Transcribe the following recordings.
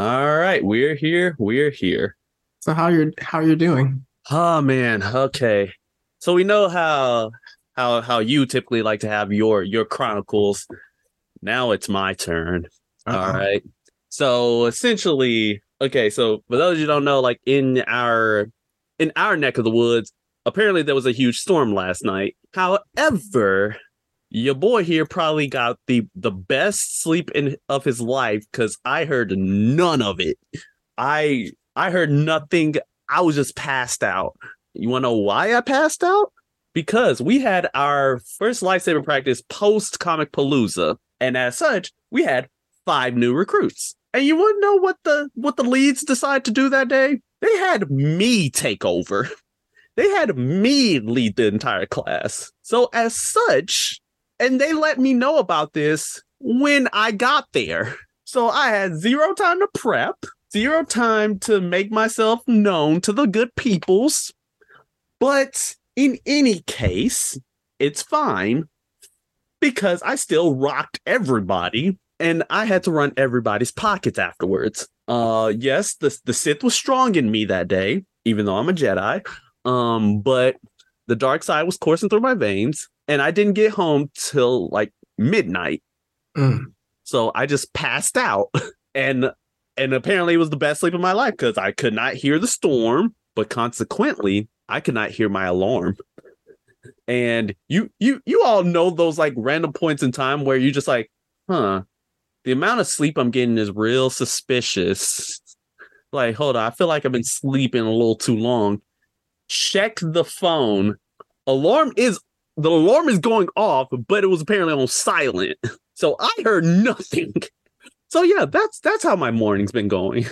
All right, we're here. We're here. So how you're how you're doing? Oh man, okay. So we know how how how you typically like to have your your chronicles. Now it's my turn. All Uh-oh. right. So essentially, okay, so for those of you who don't know, like in our in our neck of the woods, apparently there was a huge storm last night. However, your boy here probably got the the best sleep in of his life because I heard none of it. I I heard nothing. I was just passed out. You want to know why I passed out? Because we had our first lifesaving practice post Comicpalooza, and as such, we had five new recruits. And you want to know what the what the leads decided to do that day? They had me take over. They had me lead the entire class. So as such, and they let me know about this when I got there. So I had zero time to prep, zero time to make myself known to the good peoples. But in any case, it's fine because I still rocked everybody and I had to run everybody's pockets afterwards. Uh yes, the the Sith was strong in me that day, even though I'm a Jedi. Um, but the dark side was coursing through my veins, and I didn't get home till like midnight. Mm. So I just passed out. And and apparently it was the best sleep of my life because I could not hear the storm, but consequently, I could not hear my alarm. And you you you all know those like random points in time where you just like, huh, the amount of sleep I'm getting is real suspicious. Like, hold on, I feel like I've been sleeping a little too long. Check the phone. Alarm is the alarm is going off, but it was apparently on silent. So I heard nothing. So yeah, that's that's how my morning's been going.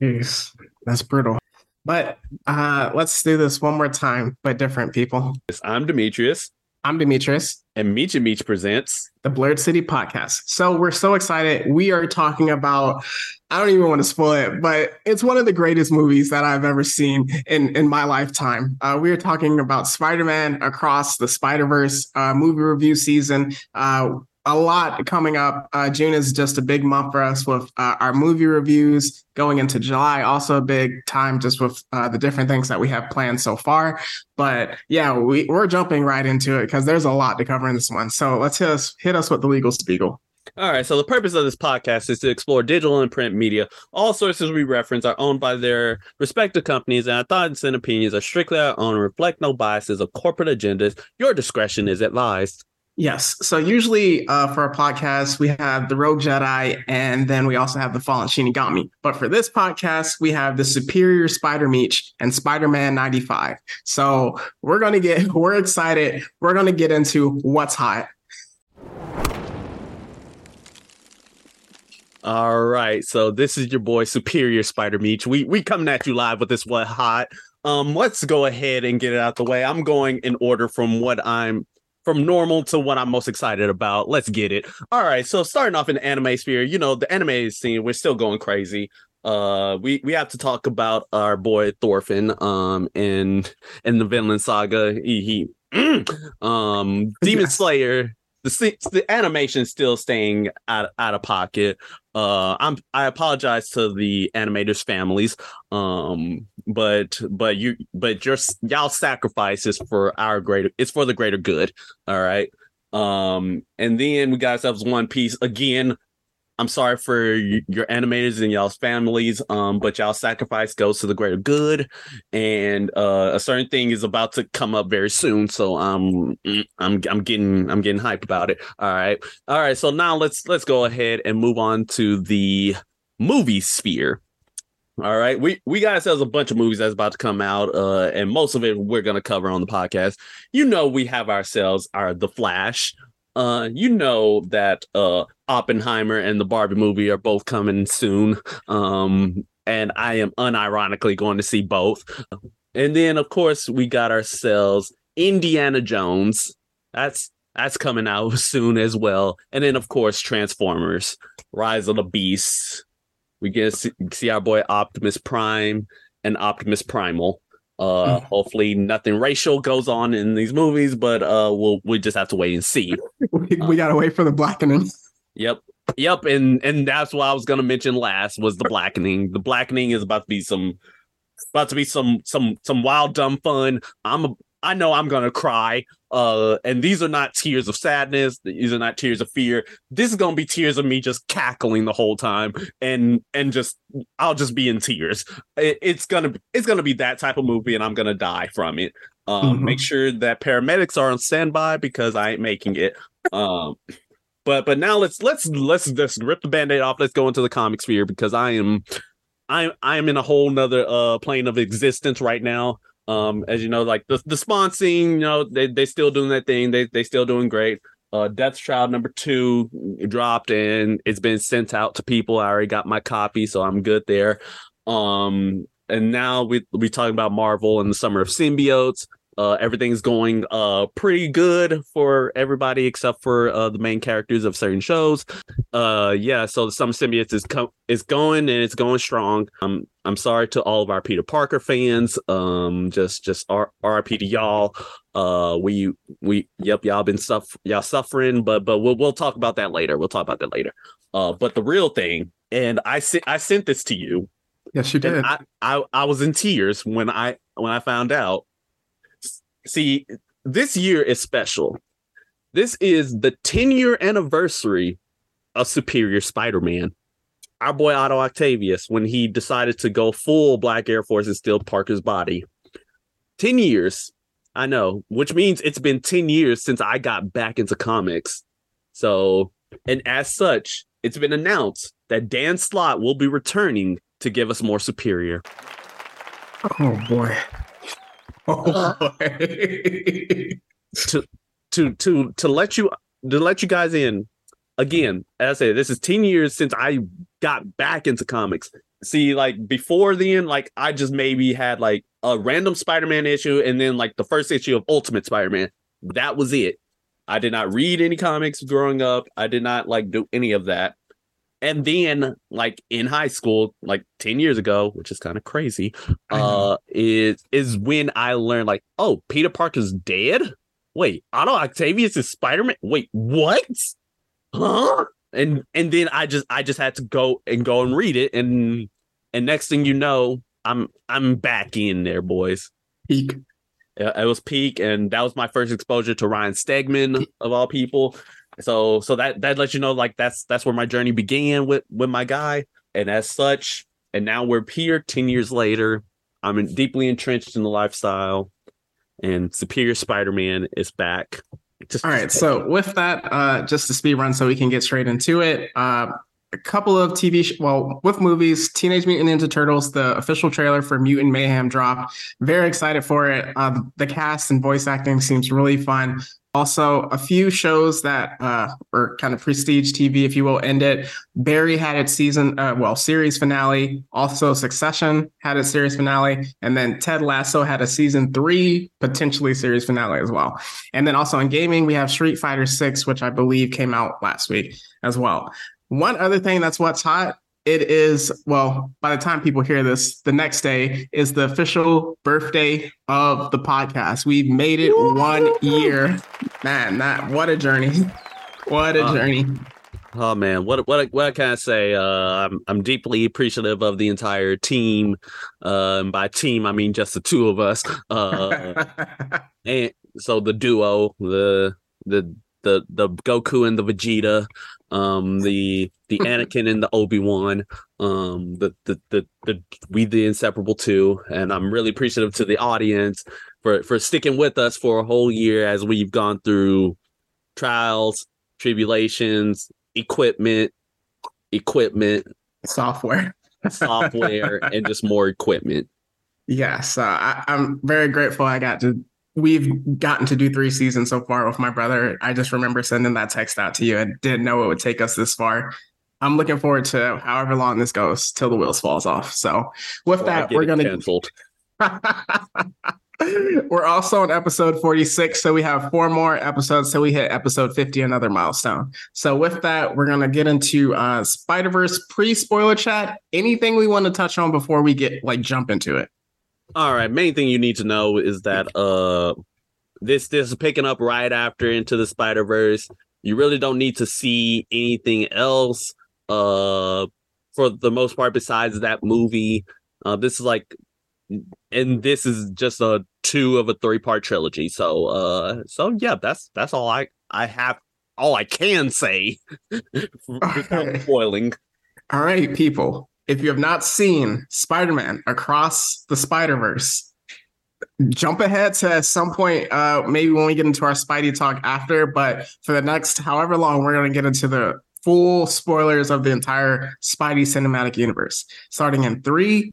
Jeez, that's brutal. But uh let's do this one more time, but different people. I'm Demetrius, I'm Demetrius, and Meech and Meech presents. the Blurred City podcast. So we're so excited. We are talking about I don't even want to spoil it, but it's one of the greatest movies that I've ever seen in in my lifetime. Uh, we are talking about Spider-Man Across the Spider-Verse uh, movie review season. Uh, a lot coming up. Uh, June is just a big month for us with uh, our movie reviews going into July. Also a big time just with uh, the different things that we have planned so far. But yeah, we, we're jumping right into it because there's a lot to cover in this one. So let's hit us hit us with the legal spiegel. All right, so the purpose of this podcast is to explore digital and print media. All sources we reference are owned by their respective companies, and our thoughts and opinions are strictly our own and reflect no biases of corporate agendas. Your discretion is advised. Yes. So usually uh, for a podcast, we have the Rogue Jedi, and then we also have the Fallen Shinigami. But for this podcast, we have the Superior Spider Meech and Spider Man 95. So we're going to get, we're excited. We're going to get into what's hot. All right, so this is your boy Superior Spider Meech. We we coming at you live with this what hot. Um, let's go ahead and get it out the way. I'm going in order from what I'm from normal to what I'm most excited about. Let's get it. All right, so starting off in the anime sphere, you know the anime scene, we're still going crazy. Uh, we we have to talk about our boy Thorfinn. Um, in in the Vinland Saga, he, he um Demon. Slayer. The the animation still staying out out of pocket. Uh, I'm I apologize to the animators' families. Um, but but you but your y'all sacrifices for our greater. It's for the greater good. All right. Um, and then we got ourselves One Piece again. I'm sorry for your animators and y'all's families. Um, but y'all sacrifice goes to the greater good, and uh, a certain thing is about to come up very soon. So um, mm, I'm I'm getting I'm getting hype about it. All right. All right, so now let's let's go ahead and move on to the movie sphere. All right, we we got ourselves a bunch of movies that's about to come out, uh, and most of it we're gonna cover on the podcast. You know, we have ourselves our The Flash. Uh, you know that uh Oppenheimer and the Barbie movie are both coming soon. Um, and I am unironically going to see both. And then of course we got ourselves Indiana Jones. That's that's coming out soon as well. And then of course Transformers, Rise of the Beasts. We get to see, see our boy Optimus Prime and Optimus Primal. Uh, Mm. hopefully nothing racial goes on in these movies, but uh, we'll we just have to wait and see. We, we got to wait for the blackening. Yep. Yep, and and that's what I was gonna mention last was the blackening. The blackening is about to be some about to be some some some wild dumb fun. I'm a, I know I'm gonna cry. Uh, and these are not tears of sadness. These are not tears of fear. This is gonna be tears of me just cackling the whole time, and and just I'll just be in tears. It, it's gonna it's gonna be that type of movie, and I'm gonna die from it. Um, Mhm. make sure that paramedics are on standby because I ain't making it. Um, but but now let's let's let's just rip the band-aid off. Let's go into the comic sphere because I am I I am in a whole nother uh plane of existence right now. Um, as you know, like the the sponsing, you know, they they still doing that thing. They they still doing great. Uh, Death Child number two dropped and it's been sent out to people. I already got my copy, so I'm good there. Um, and now we we talking about Marvel and the Summer of Symbiotes. Uh, everything's going uh pretty good for everybody except for uh the main characters of certain shows. Uh, yeah. So the Summer Symbiotes is co- is going and it's going strong. Um, I'm sorry to all of our Peter Parker fans. Um, just just R- RIP to y'all. Uh, we we yep y'all been suff y'all suffering, but but we'll we'll talk about that later. We'll talk about that later. Uh, but the real thing, and I sent I sent this to you. Yes, you did. I, I I was in tears when I when I found out. See, this year is special. This is the 10 year anniversary of Superior Spider-Man. Our boy Otto Octavius, when he decided to go full Black Air Force and steal Parker's body. 10 years. I know, which means it's been 10 years since I got back into comics. So, and as such, it's been announced that Dan Slott will be returning to give us more Superior. oh boy. Oh to to to to let you to let you guys in again as i say this is 10 years since i got back into comics. See like before then like i just maybe had like a random spider-man issue and then like the first issue of ultimate spider-man. That was it. I did not read any comics growing up. I did not like do any of that and then like in high school like 10 years ago which is kind of crazy uh is is when i learned like oh peter parker's dead? Wait otto octavius is spider-man? Wait what? Huh? And and then i just i just had to go and go and read it and and next thing you know i'm i'm back in there boys. Peak. it, it was peak and that was my first exposure to ryan stegman of all people so so that that lets you know like that's that's where my journey began with with my guy and as such and now we're here 10 years later i'm in, deeply entrenched in the lifestyle and superior spider-man is back just All right. So with that, uh, just to speed run so we can get straight into it. Uh, a couple of TV, sh- well, with movies, Teenage Mutant Ninja Turtles, the official trailer for Mutant Mayhem dropped. Very excited for it. Uh, the cast and voice acting seems really fun. Also, a few shows that uh, were kind of prestige TV, if you will, ended. Barry had its season, uh, well, series finale. Also, Succession had its series finale, and then Ted Lasso had a season three, potentially series finale as well. And then also in gaming, we have Street Fighter 6, which I believe came out last week as well. One other thing that's what's hot, it is, well, by the time people hear this, the next day is the official birthday of the podcast. We've made it one year. Man, that what a journey. What a Uh, journey. Oh man, what what what can I say? Uh, I'm I'm deeply appreciative of the entire team. Uh, and by team, I mean just the two of us. Uh, and so the duo, the the the the Goku and the Vegeta, um, the the Anakin and the Obi Wan, um, the, the the the we the inseparable two, and I'm really appreciative to the audience for for sticking with us for a whole year as we've gone through trials, tribulations, equipment, equipment, Software. software, and just more equipment. Yes, uh, I, I'm very grateful. I got to. We've gotten to do three seasons so far with my brother. I just remember sending that text out to you and didn't know it would take us this far. I'm looking forward to however long this goes till the wheels falls off. So, with I that, we're gonna. canceled. we're also on episode 46, so we have four more episodes till we hit episode 50, another milestone. So, with that, we're gonna get into uh, Spider Verse pre spoiler chat. Anything we want to touch on before we get like jump into it? All right, main thing you need to know is that uh this this is picking up right after into the Spider Verse. You really don't need to see anything else. Uh, for the most part, besides that movie, uh, this is like, and this is just a two of a three part trilogy. So, uh, so yeah, that's that's all I I have, all I can say spoiling. All right, people. If you have not seen Spider Man Across the Spider Verse, jump ahead to some point, uh, maybe when we get into our Spidey talk after. But for the next however long, we're going to get into the full spoilers of the entire Spidey cinematic universe, starting in three,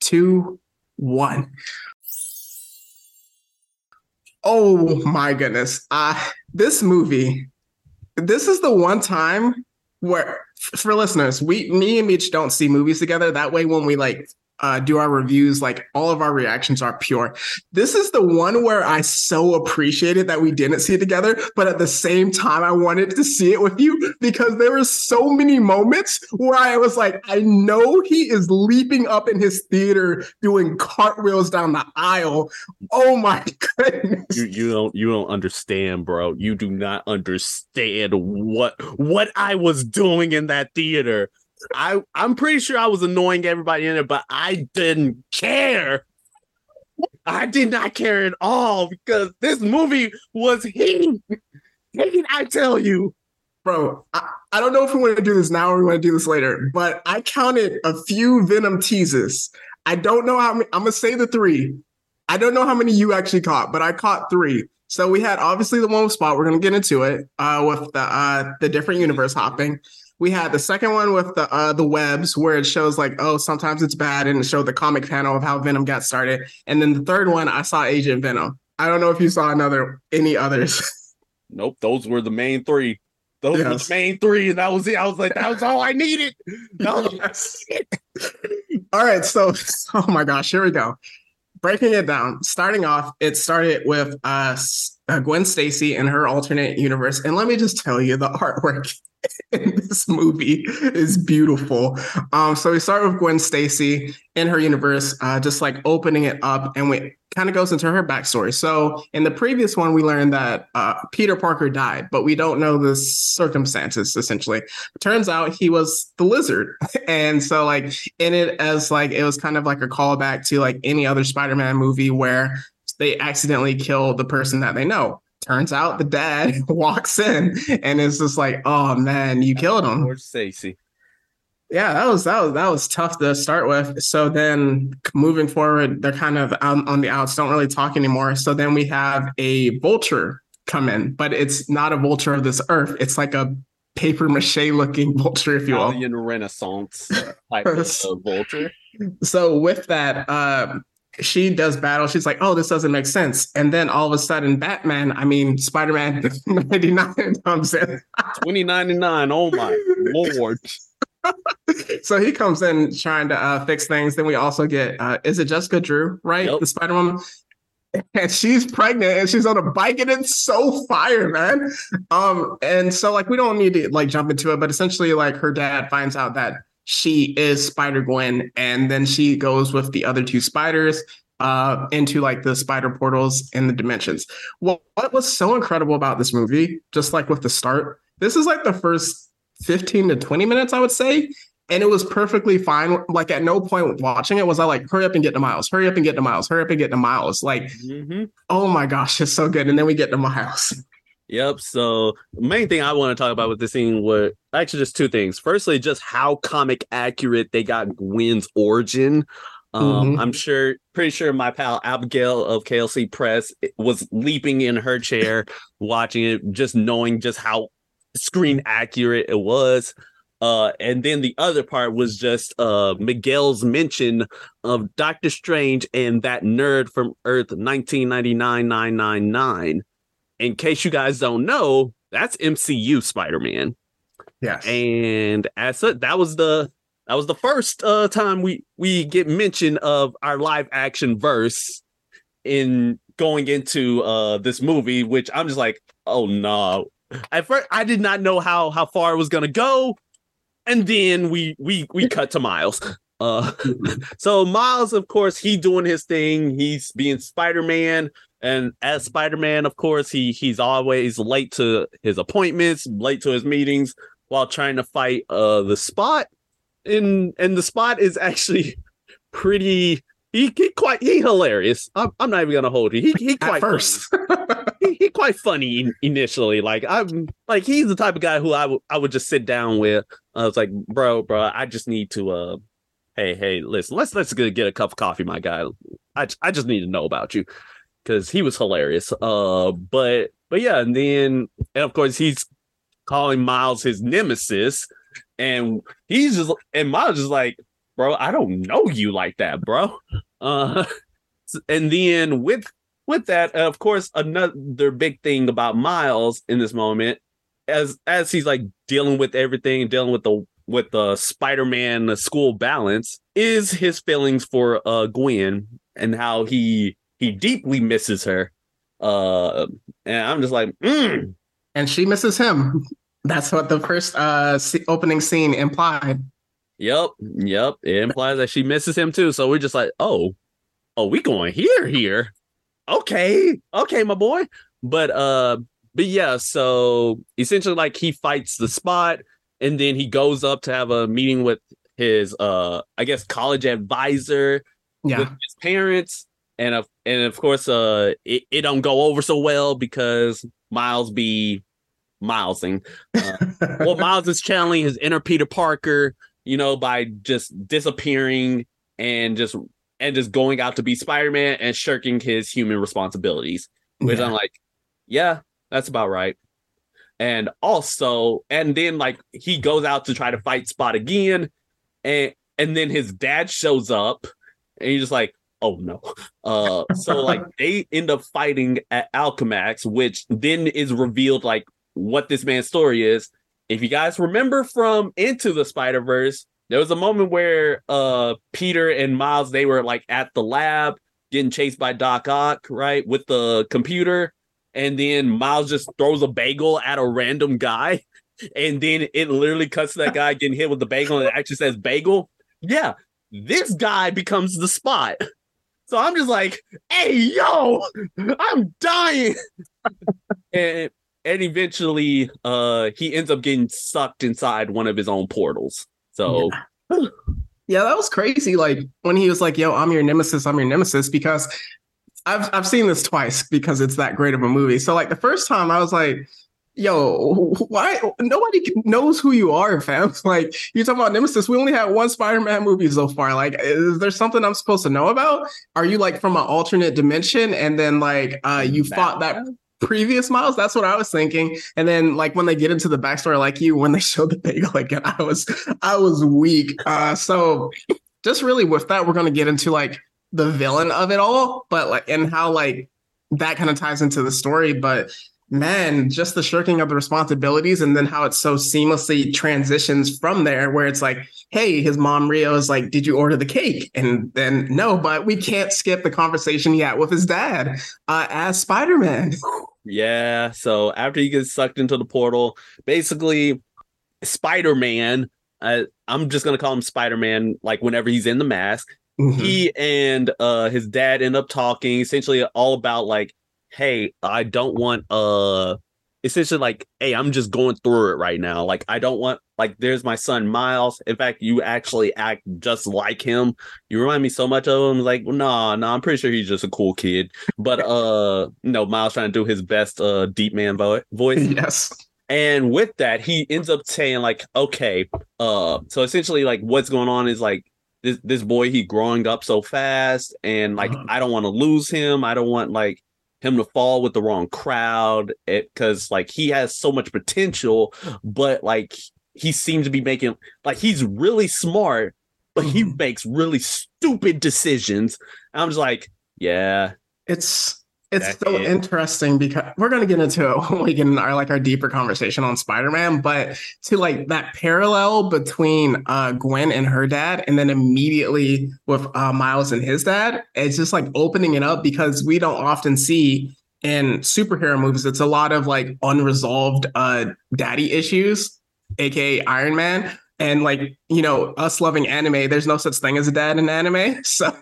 two, one. Oh my goodness. Uh, this movie, this is the one time where for listeners, we me and Mitch don't see movies together. That way, when we like uh, do our reviews, like all of our reactions are pure. This is the one where I so appreciated that we didn't see it together, but at the same time, I wanted to see it with you because there were so many moments where I was like, I know he is leaping up in his theater doing cartwheels down the aisle. Oh my goodness. You you don't you don't understand, bro. You do not understand what what I was doing in that theater. I I'm pretty sure I was annoying everybody in there, but I didn't care. I did not care at all because this movie was heat. Heat, I tell you. Bro, I, I don't know if we want to do this now or we want to do this later, but I counted a few Venom teases. I don't know how many, I'm going to say the three. I don't know how many you actually caught, but I caught three. So we had obviously the one Spot. We're to get into it uh, with the uh, the different universe hopping. We had the second one with the uh, the webs where it shows like oh sometimes it's bad and it showed the comic panel of how Venom got started. And then the third one I saw Agent Venom. I don't know if you saw another any others. Nope, those were the main three. Those were the main three, and that was it. I was like, that was all I needed. Yes. All right, so oh my gosh, here we go. Breaking it down. Starting off, it started with uh, S- uh Gwen Stacy and her alternate universe, and let me just tell you, the artwork in this movie is beautiful. Um, so we start with Gwen Stacy in her universe, uh, just like opening it up, and we kind of goes into her backstory. So in the previous one, we learned that uh, Peter Parker died, but we don't know the circumstances. Essentially, turns out he was the lizard, and so like in it as like it was kind of like a callback to like any other Spider-Man movie where they accidentally kill the person that they know. Turns out the dad walks in and is just like, "Oh man, you killed him." George Stacy. Yeah, that was that was that was tough to start with. So then moving forward, they're kind of on, on the outs, don't really talk anymore. So then we have a vulture come in, but it's not a vulture of this earth. It's like a paper mache looking vulture, if you will. Italian Renaissance type of vulture. so with that uh she does battle she's like oh this doesn't make sense and then all of a sudden batman i mean spider-man 99 comes in 2099. Oh my lord. so he comes in trying to uh fix things then we also get uh is it jessica drew right Yep. the spider-woman and she's pregnant and she's on a bike and it's so fire man um and so like we don't need to like jump into it but essentially like her dad finds out that she is spider gwen and then she goes with the other two spiders uh into like the spider portals in the dimensions what, what was so incredible about this movie just like with the start this is like the first 15 to 20 minutes i would say and it was perfectly fine. Like at no point watching it was I like, hurry up and get to Miles, hurry up and get to Miles, hurry up and get to Miles. Like, Mhm. oh my gosh, it's so good. And then we get to Miles. Yep. So main thing I want to talk about with this scene were actually just two things. Firstly, just how comic accurate they got Gwen's origin. Um, Mhm. I'm sure, pretty sure my pal Abigail of KLC Press was leaping in her chair watching it, just knowing just how screen accurate it was. Uh, and then the other part was just uh Miguel's mention of Doctor Strange and that nerd from Earth 1999 in case you guys don't know, that's MCU Spider-Man. Yes. And as such, that was the that was the first uh time we we get mention of our live action verse in going into uh this movie, which I'm just like, oh no. At first I did not know how how far it was gonna go. And then we we we cut to Miles. Uh so Miles, of course, he doing his thing. He's being Spider-Man. And as Spider-Man, of course, he he's always late to his appointments, late to his meetings, while trying to fight uh the spot. And and the spot is actually pretty he, he quite he hilarious. I'm, I'm not even gonna hold you. He he quite At first. he, he quite funny in, initially. Like I'm like he's the type of guy who I would I would just sit down with. I was like, bro, bro, I just need to uh hey, hey, listen, let's let's get, get a cup of coffee, my guy. I I just need to know about you. Cause he was hilarious. Uh but but yeah, and then and of course he's calling Miles his nemesis, and he's just and Miles is like, bro, I don't know you like that, bro. Uh and then with with that, of course, another big thing about Miles in this moment, as as he's like dealing with everything, dealing with the with the Spider-Man school balance, is his feelings for uh Gwen and how he he deeply misses her. Uh, and I'm just like, mm. and she misses him. That's what the first uh opening scene implied. Yep, yep. It implies that she misses him too. So we're just like, oh, oh, we going here, here. Okay, okay, my boy. But uh, but yeah. So essentially, like he fights the spot, and then he goes up to have a meeting with his uh, I guess college advisor Yeah. with his parents, and of and of course, uh, it, it don't go over so well because Miles be milesing. Uh, well, Miles is channeling his inner Peter Parker, you know, by just disappearing and just and just going out to be Spider-Man and shirking his human responsibilities. Which Yeah. I'm like, yeah, that's about right. And also, and then like he goes out to try to fight Spot again, and and then his dad shows up, and he's just like, oh no. Uh, so like they end up fighting at Alchemax, which then is revealed like what this man's story is. If you guys remember from Into the Spider Verse, there was a moment where uh Peter and Miles they were like at the lab getting chased by Doc Ock, right, with the computer, and then Miles just throws a bagel at a random guy, and then it literally cuts to that guy getting hit with the bagel, and it actually says bagel. Yeah, this guy becomes the spot. So I'm just like, hey, yo, I'm dying. and and eventually uh he ends up getting sucked inside one of his own portals. So Yeah, that was crazy. Like when he was like, "Yo, I'm your nemesis. I'm your nemesis," because I've I've seen this twice because it's that great of a movie. So like the first time, I was like, "Yo, why nobody knows who you are, fam?" Like you're talking about nemesis. We only had one Spider-Man movie so far. Like, is there something I'm supposed to know about? Are you like from an alternate dimension, and then like uh you fought that previous Miles. That's what I was thinking. And then like when they get into the backstory, like you, when they showed the bagel again, I was I was weak. Uh so just really with that, we're gonna get into like the villain of it all, but like and how like that kind of ties into the story. But man, just the shirking of the responsibilities and then how it so seamlessly transitions from there, where it's like, hey, his mom Rio is like, Did you order the cake? And then no, but we can't skip the conversation he had with his dad uh, as Spider-Man. yeah, so after he gets sucked into the portal, basically Spider-Man, uh, I'm just gonna call him Spider-Man, like whenever he's in the mask. Mhm. he and uh his dad end up talking essentially all about like hey i don't want uh essentially like hey i'm just going through it right now like i don't want like there's my son miles in fact you actually act just like him you remind me so much of him like no nah, no nah, i'm pretty sure he's just a cool kid but uh no miles trying to do his best uh deep man vo- voice yes. and with that, he ends up saying like, okay, uh, so essentially like what's going on is like this this boy he growing up so fast, and like Uh-huh. I don't want to lose him. I don't want like him to fall with the wrong crowd, because like he has so much potential, but like he seems to be making like he's really smart, but he Mhm. makes really stupid decisions. I'm just like, yeah, It's it's so interesting because we're gonna get into it when we get in our like our deeper conversation on Spider-Man, but to like that parallel between uh Gwen and her dad, and then immediately with uh Miles and his dad, it's just like opening it up because we don't often see in superhero movies, it's a lot of like unresolved uh daddy issues, aka Iron Man. And like, you know, us loving anime, there's no such thing as a dad in anime. So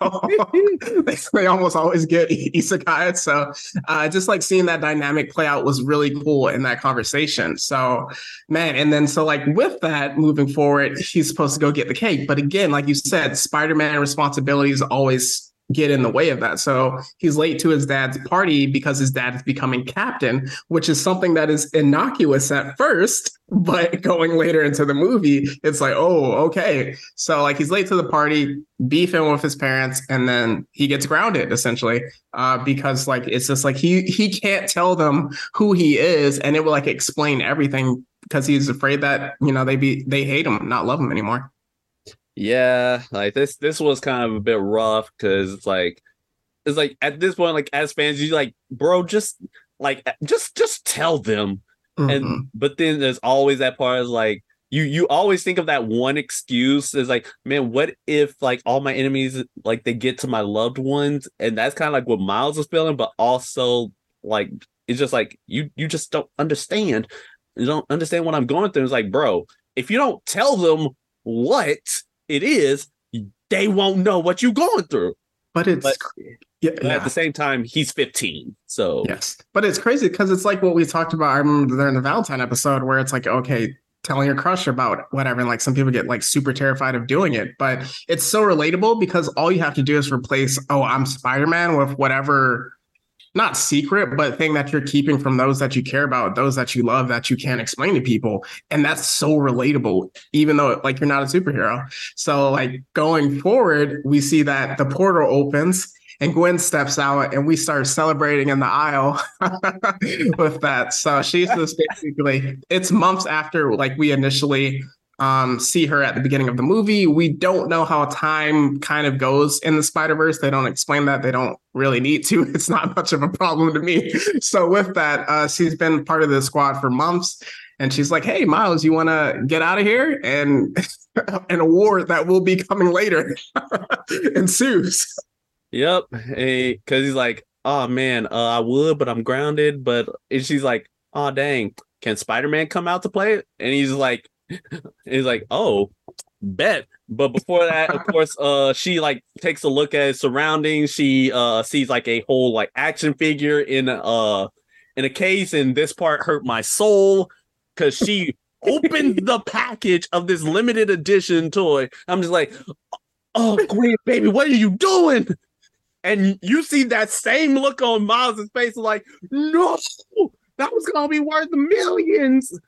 they, they almost always get isekai. So uh, just like seeing that dynamic play out was really cool in that conversation. So, man, and then so like with that moving forward, he's supposed to go get the cake. But again, like you said, Spider Man responsibilities always get in the way of that. So he's late to his dad's party because his dad is becoming captain, which is something that is innocuous at first, but going later into the movie, it's like, oh, okay. So like he's late to the party, beefing with his parents, and then he gets grounded essentially uh, because like it's just like he he can't tell them who he is, and it will like explain everything because he's afraid that you know they be they hate him, not love him anymore. Yeah, like this this was kind of a bit rough because it's like it's like at this point, like as fans, you like, bro, just like just just tell them. Mm-hmm. And but then there's always that part is like you you always think of that one excuse is like, man, what if like all my enemies like they get to my loved ones? And that's kind of like what Miles is feeling, but also like it's just like you you just don't understand. You don't understand what I'm going through. It's like, bro, if you don't tell them what it is, they won't know what you're going through. But it's but, yeah, but at the same time, he's 15. So yes, but it's crazy because it's like what we talked about. I remember there in the Valentine episode where it's like, okay, telling your crush about whatever. And like some people get like super terrified of doing it, but it's so relatable because all you have to do is replace, oh, I'm Spider Man with whatever not secret, but thing that you're keeping from those that you care about, those that you love that you can't explain to people. And that's so relatable, even though like you're not a superhero. So like going forward, we see that the portal opens and Gwen steps out and we start celebrating in the aisle with that. So she's just basically it's months after like we initially um, see her at the beginning of the movie. We don't know how time kind of goes in the Spider Verse. They don't explain that. They don't really need to. It's not much of a problem to me. So with that, uh, she's been part of the squad for months, and she's like, "Hey, Miles, you want to get out of here?" And an award that will be coming later ensues. Yep, because he's like, "Oh man, uh, I would, but I'm grounded." But and she's like, "Oh dang, can Spider Man come out to play it?" And he's like he's like, oh, bet. But before that, of course, uh, she like takes a look at his surroundings. She uh sees like a whole like action figure in uh in a case, and this part hurt my soul because she opened the package of this limited edition toy. I'm just like, oh, Gwen, baby, what are you doing? And you see that same look on Miles's face, like, no, that was gonna be worth millions.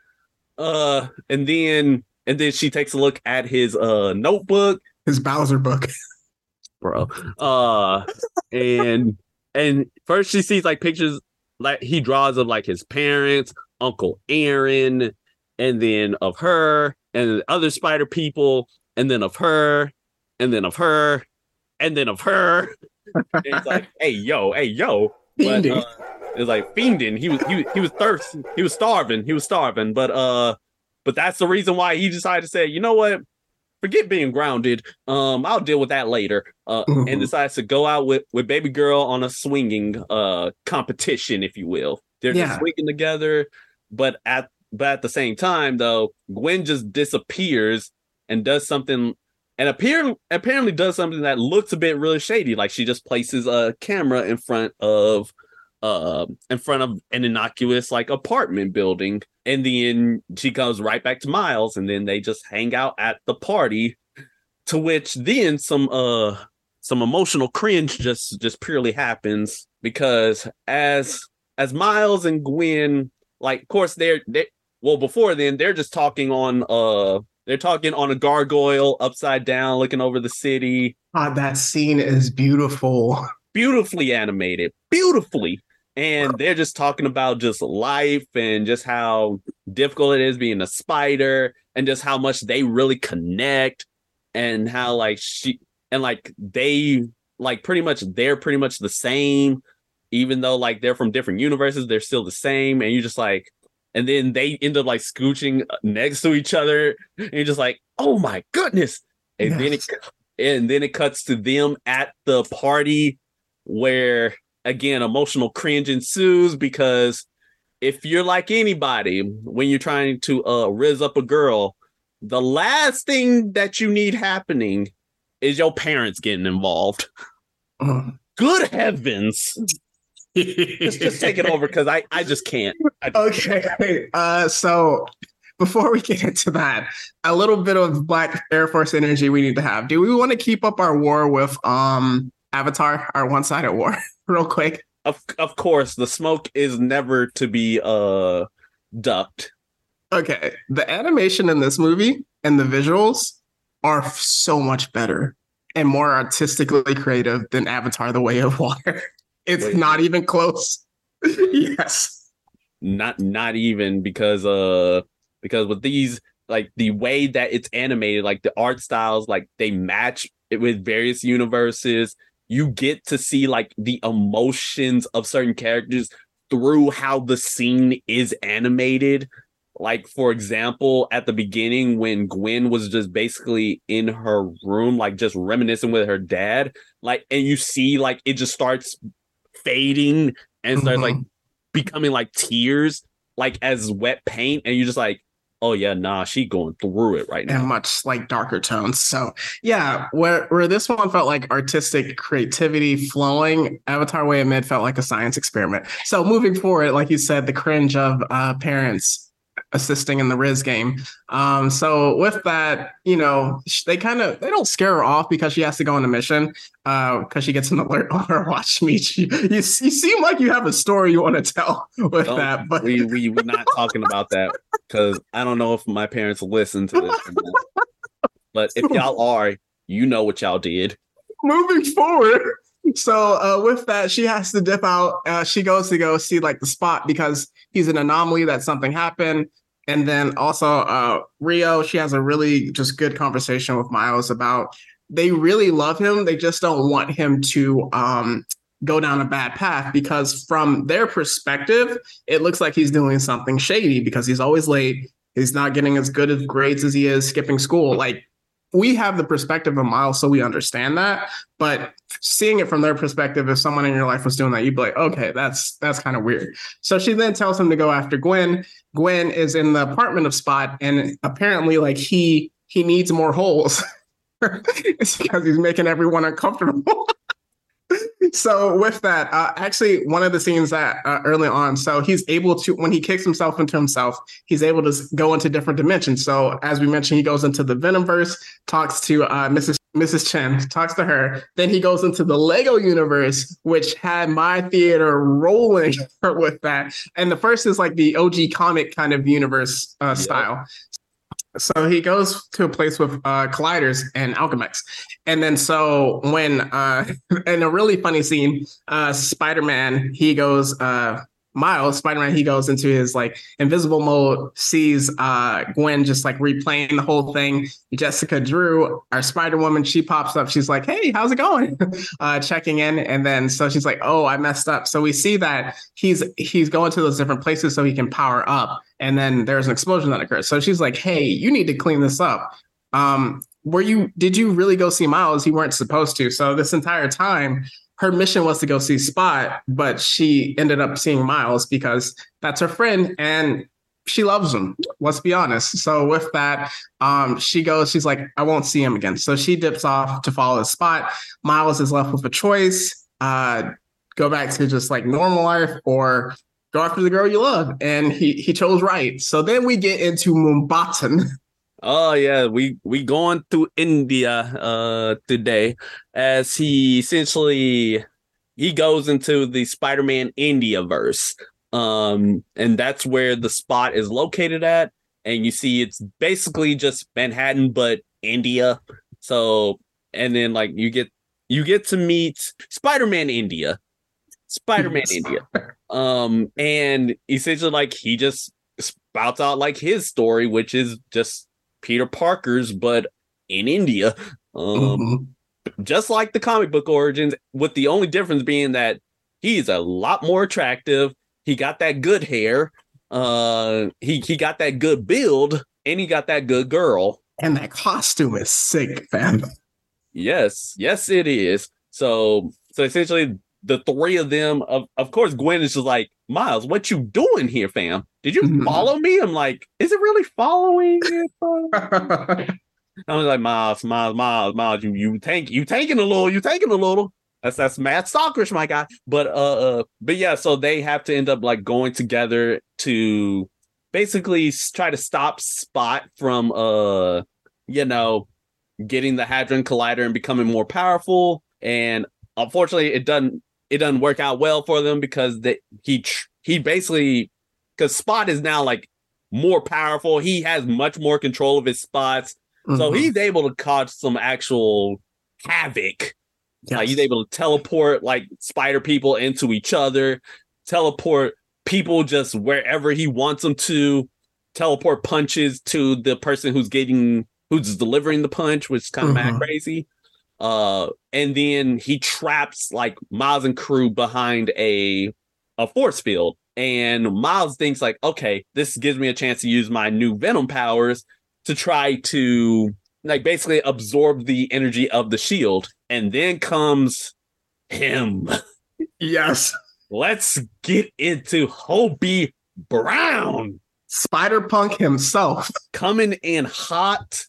Uh, and then and then she takes a look at his uh notebook, his Bowser book, bro. Uh, and and first she sees like pictures like he draws of like his parents, Uncle Aaron, and then of her and other spider people, and then of her, and then of her, and then of her. and it's like, hey yo, hey yo. But, uh, it was like fiending. He was he, he was thirsty. He was starving. He was starving. But uh, but that's the reason why he decided to say, you know what, forget being grounded. Um, I'll deal with that later. Uh, mm-hmm. and decides to go out with with baby girl on a swinging uh competition, if you will. They're yeah. just swinging together, but at but at the same time though, Gwen just disappears and does something and appear, apparently does something that looks a bit really shady. Like she just places a camera in front of uh in front of an innocuous like apartment building. And then she goes right back to miles and then they just hang out at the party to which then some uh some emotional cringe just just purely happens because as as miles and gwen like of course they're they well before then they're just talking on uh they're talking on a gargoyle upside down looking over the city. God, that scene is beautiful. Beautifully animated. Beautifully and they're just talking about just life and just how difficult it is being a spider and just how much they really connect and how like she and like they like pretty much they're pretty much the same. Even though like they're from different universes they're still the same. And you just like and then they end up like scooching next to each other. And you're just like oh my goodness. And yes. then it and then it cuts to them at the party where again, emotional cringe ensues because if you're like anybody, when you're trying to uh riz up a girl, the last thing that you need happening is your parents getting involved. Mm. Good heavens. just, just take it over because I, I just can't. I Okay. Uh, so before we get into that, a little bit of Black Air Force energy we need to have. Do we want to keep up our war with um Avatar, our one-sided war, real quick? Of, of course, the smoke is never to be uh ducked. Okay. The animation in this movie and the visuals are so much better and more artistically creative than Avatar: The Way of Water. It's Wait. not even close. yes. Not not even because uh because with these like the way that it's animated, like the art styles, like they match it with various universes. You get to see like the emotions of certain characters through how the scene is animated. Like, for example, at the beginning, when Gwen was just basically in her room, like just reminiscing with her dad, like, and you see like it just starts fading and starts like mm-hmm. becoming like tears, like as wet paint, and you're just like, oh yeah, nah, she going through it right now. and much like darker tones. So yeah, where where this one felt like artistic creativity flowing, Avatar Way of Mid felt like a science experiment. So moving forward, like you said, the cringe of uh, parents assisting in the Riz game. Um, so with that, you know, they kind of they don't scare her off because she has to go on a mission. Uh, because she gets an alert on her watch me. You, you, you seem like you have a story you want to tell with Don't- that, but we we we're not talking about that because I don't know if my parents listen to this. But if y'all are, you know what y'all did. moving forward. So uh, with that, she has to dip out. Uh, she goes to go see like the spot because he's an anomaly that something happened. And then also uh, Rio, she has a really just good conversation with Miles about they really love him. They just don't want him to um, go down a bad path because from their perspective, it looks like he's doing something shady because he's always late. He's not getting as good of grades as he is skipping school. Like we have the perspective of Miles, so we understand that. But seeing it from their perspective, if someone in your life was doing that, you'd be like, okay, that's that's kind of weird. So she then tells him to go after Gwen. Gwen is in the apartment of Spot, and apparently, like he he needs more holes. because he's making everyone uncomfortable. so with that, uh, actually, one of the scenes that uh, early on, so he's able to when he kicks himself into himself, he's able to go into different dimensions. So as we mentioned, he goes into the Venomverse, talks to uh, Mrs. Mrs. Chen, talks to her. Then he goes into the Lego universe, which had my theater rolling with that. And the first is like the OG comic kind of universe uh, Yep. style. So he goes to a place with uh, colliders and Alchemax. And then so when uh in a really funny scene, uh Spider-Man, he goes uh Miles, Spider-Man, he goes into his like invisible mode, sees uh Gwen just like replaying the whole thing. Jessica Drew, our Spider-Woman, she pops up. She's like, Hey, how's it going? uh checking in. And then so she's like, Oh, I messed up. So we see that he's he's going to those different places so he can power up. And then there's an explosion that occurs. So she's like, Hey, you need to clean this up. Um, were you did you really go see Miles? You weren't supposed to. So this entire time, her mission was to go see Spot, but she ended up seeing Miles because that's her friend and she loves him. Let's be honest. So with that, um, she goes, she's like, I won't see him again. So she dips off to follow the spot. Miles is left with a choice. Uh, go back to just like normal life or go after the girl you love. And he he chose right. So then we get into Mumbattan. Oh yeah, we we going to India uh today as he essentially he goes into the Spider-Man India verse. Um and that's where the spot is located at and you see it's basically just Manhattan but India. So and then like you get you get to meet Spider-Man India. Spider-Man India. Um and essentially like he just spouts out like his story which is just Peter Parker's, but in India. Um, Mhm. just like the comic book origins, with the only difference being that he's a lot more attractive. He got that good hair. Uh, he he got that good build, and he got that good girl. And that costume is sick, fam. Yes, yes, it is. So so essentially, the three of them, of of course, Gwen is just like, Miles, what you doing here, fam? Did you Mhm. follow me? I'm like, is it really following? I was like, Miles, Miles, Miles, Miles, you you tank, you taking a little, you taking a little. That's that's Matt Stalkerish, my guy. But uh, uh, but yeah, so they have to end up like going together to basically try to stop Spot from uh, you know, getting the Hadron Collider and becoming more powerful. And unfortunately, it doesn't it doesn't work out well for them because they he he basically because Spot is now like more powerful. He has much more control of his spots. So Mhm. he's able to cause some actual havoc. Like he's able to teleport like spider people into each other, teleport people just wherever he wants them to, teleport punches to the person who's getting who's delivering the punch, which is kind of mad Mhm. crazy. Uh, and then he traps like Miles and crew behind a a force field. And Miles thinks like, okay, this gives me a chance to use my new Venom powers to try to like basically absorb the energy of the shield. And then comes him. yes. Let's get into Hobie Brown Spider Punk himself. coming in hot.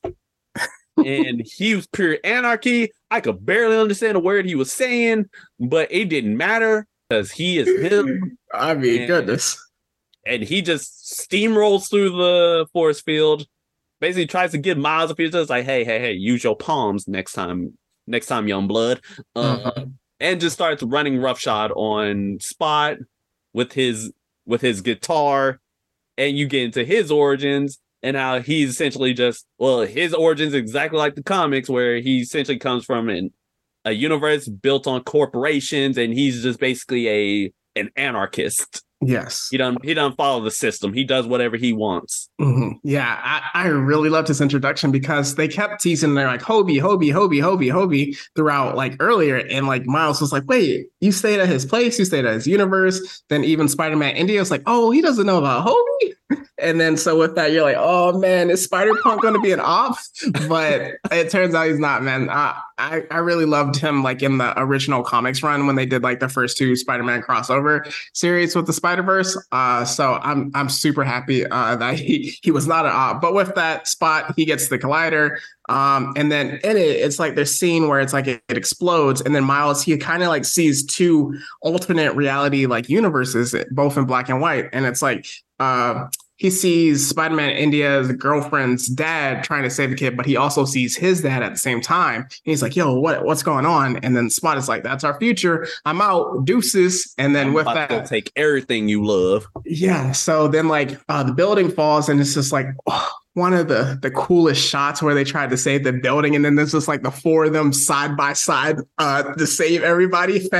and he was pure anarchy. I could barely understand a word he was saying, but it didn't matter because he is him. I mean, Yeah. goodness. and he just steamrolls through the force field. Basically, tries to give Miles a few just like, "Hey, hey, hey, use your palms next time, next time, young blood," uh, Mhm. and just starts running roughshod on Spot with his with his guitar, and you get into his origins. And how he's essentially just well, his origins exactly like the comics, where he essentially comes from an a universe built on corporations, and he's just basically a an anarchist. Yes. He doesn't he doesn't follow the system. He does whatever he wants. Mhm. Yeah, I, I really loved his introduction because they kept teasing they're like Hobie, Hobie, Hobie, Hobie, Hobie throughout like earlier. And like Miles was like, wait, you stayed at his place, you stayed at his universe. Then even Spider-Man India was like, oh, he doesn't know about Hobie. And then so with that, you're like, oh man, is Spider-Punk gonna be an op? But it turns out he's not, man. I, I I really loved him like in the original comics run when they did like the first two Spider-Man crossover series with the Spider-Verse. Uh so I'm I'm super happy uh that he he was not an op. But with that spot, he gets the collider. Um, and then in it, it's like this scene where it's like it, it explodes, and then Miles he kind of like sees two alternate reality like universes, both in black and white, and it's like uh he sees Spider-Man India's girlfriend's dad trying to save the kid, but he also sees his dad at the same time. And he's like, "Yo, what what's going on?" And then Spot is like, "That's our future. I'm out, deuces." And then I'm with that, take everything you love. yeah. So then like uh the building falls and it's just like oh, one of the the coolest shots where they tried to save the building and then there's just like the four of them side by side uh to save everybody.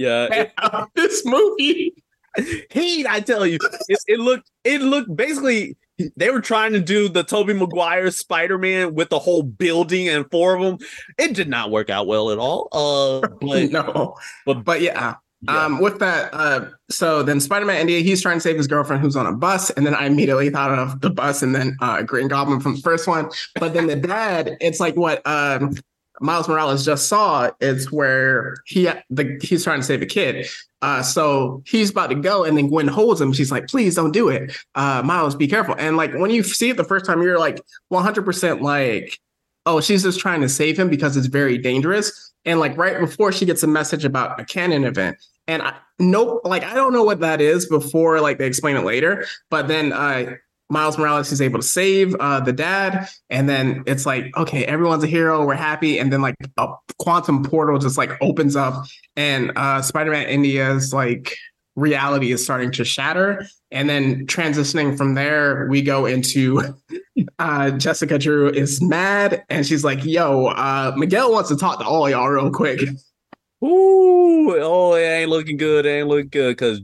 Yeah, this movie. he I tell you, it, it looked it looked basically they were trying to do the Tobey Maguire Spider-Man with the whole building and four of them. It did not work out well at all. Uh, but no. but But yeah. Yeah. Um, with that, uh, so then Spider-Man India, he's trying to save his girlfriend who's on a bus, and then I immediately thought of the bus and then uh Green Goblin from the first one. But then the dad, it's like what um Miles Morales just saw. It's where he the he's trying to save a kid. Uh, so he's about to go, and then Gwen holds him. She's like, "Please don't do it, uh, Miles. Be careful." And like when you see it the first time, you're like 100 percent like, "Oh, she's just trying to save him because it's very dangerous." And like right before she gets a message about a canon event, and I, nope, like I don't know what that is before like they explain it later. But then uh, Miles Morales is able to save uh, the dad, and then it's like, okay, everyone's a hero, we're happy, and then like a quantum portal just like opens up, and uh, Spider-Man India's like reality is starting to shatter, and then transitioning from there, we go into uh, Jessica Drew is mad, and she's like, "Yo, uh, Miguel wants to talk to all y'all real quick." Ooh, oh, it ain't looking good. It ain't looking good because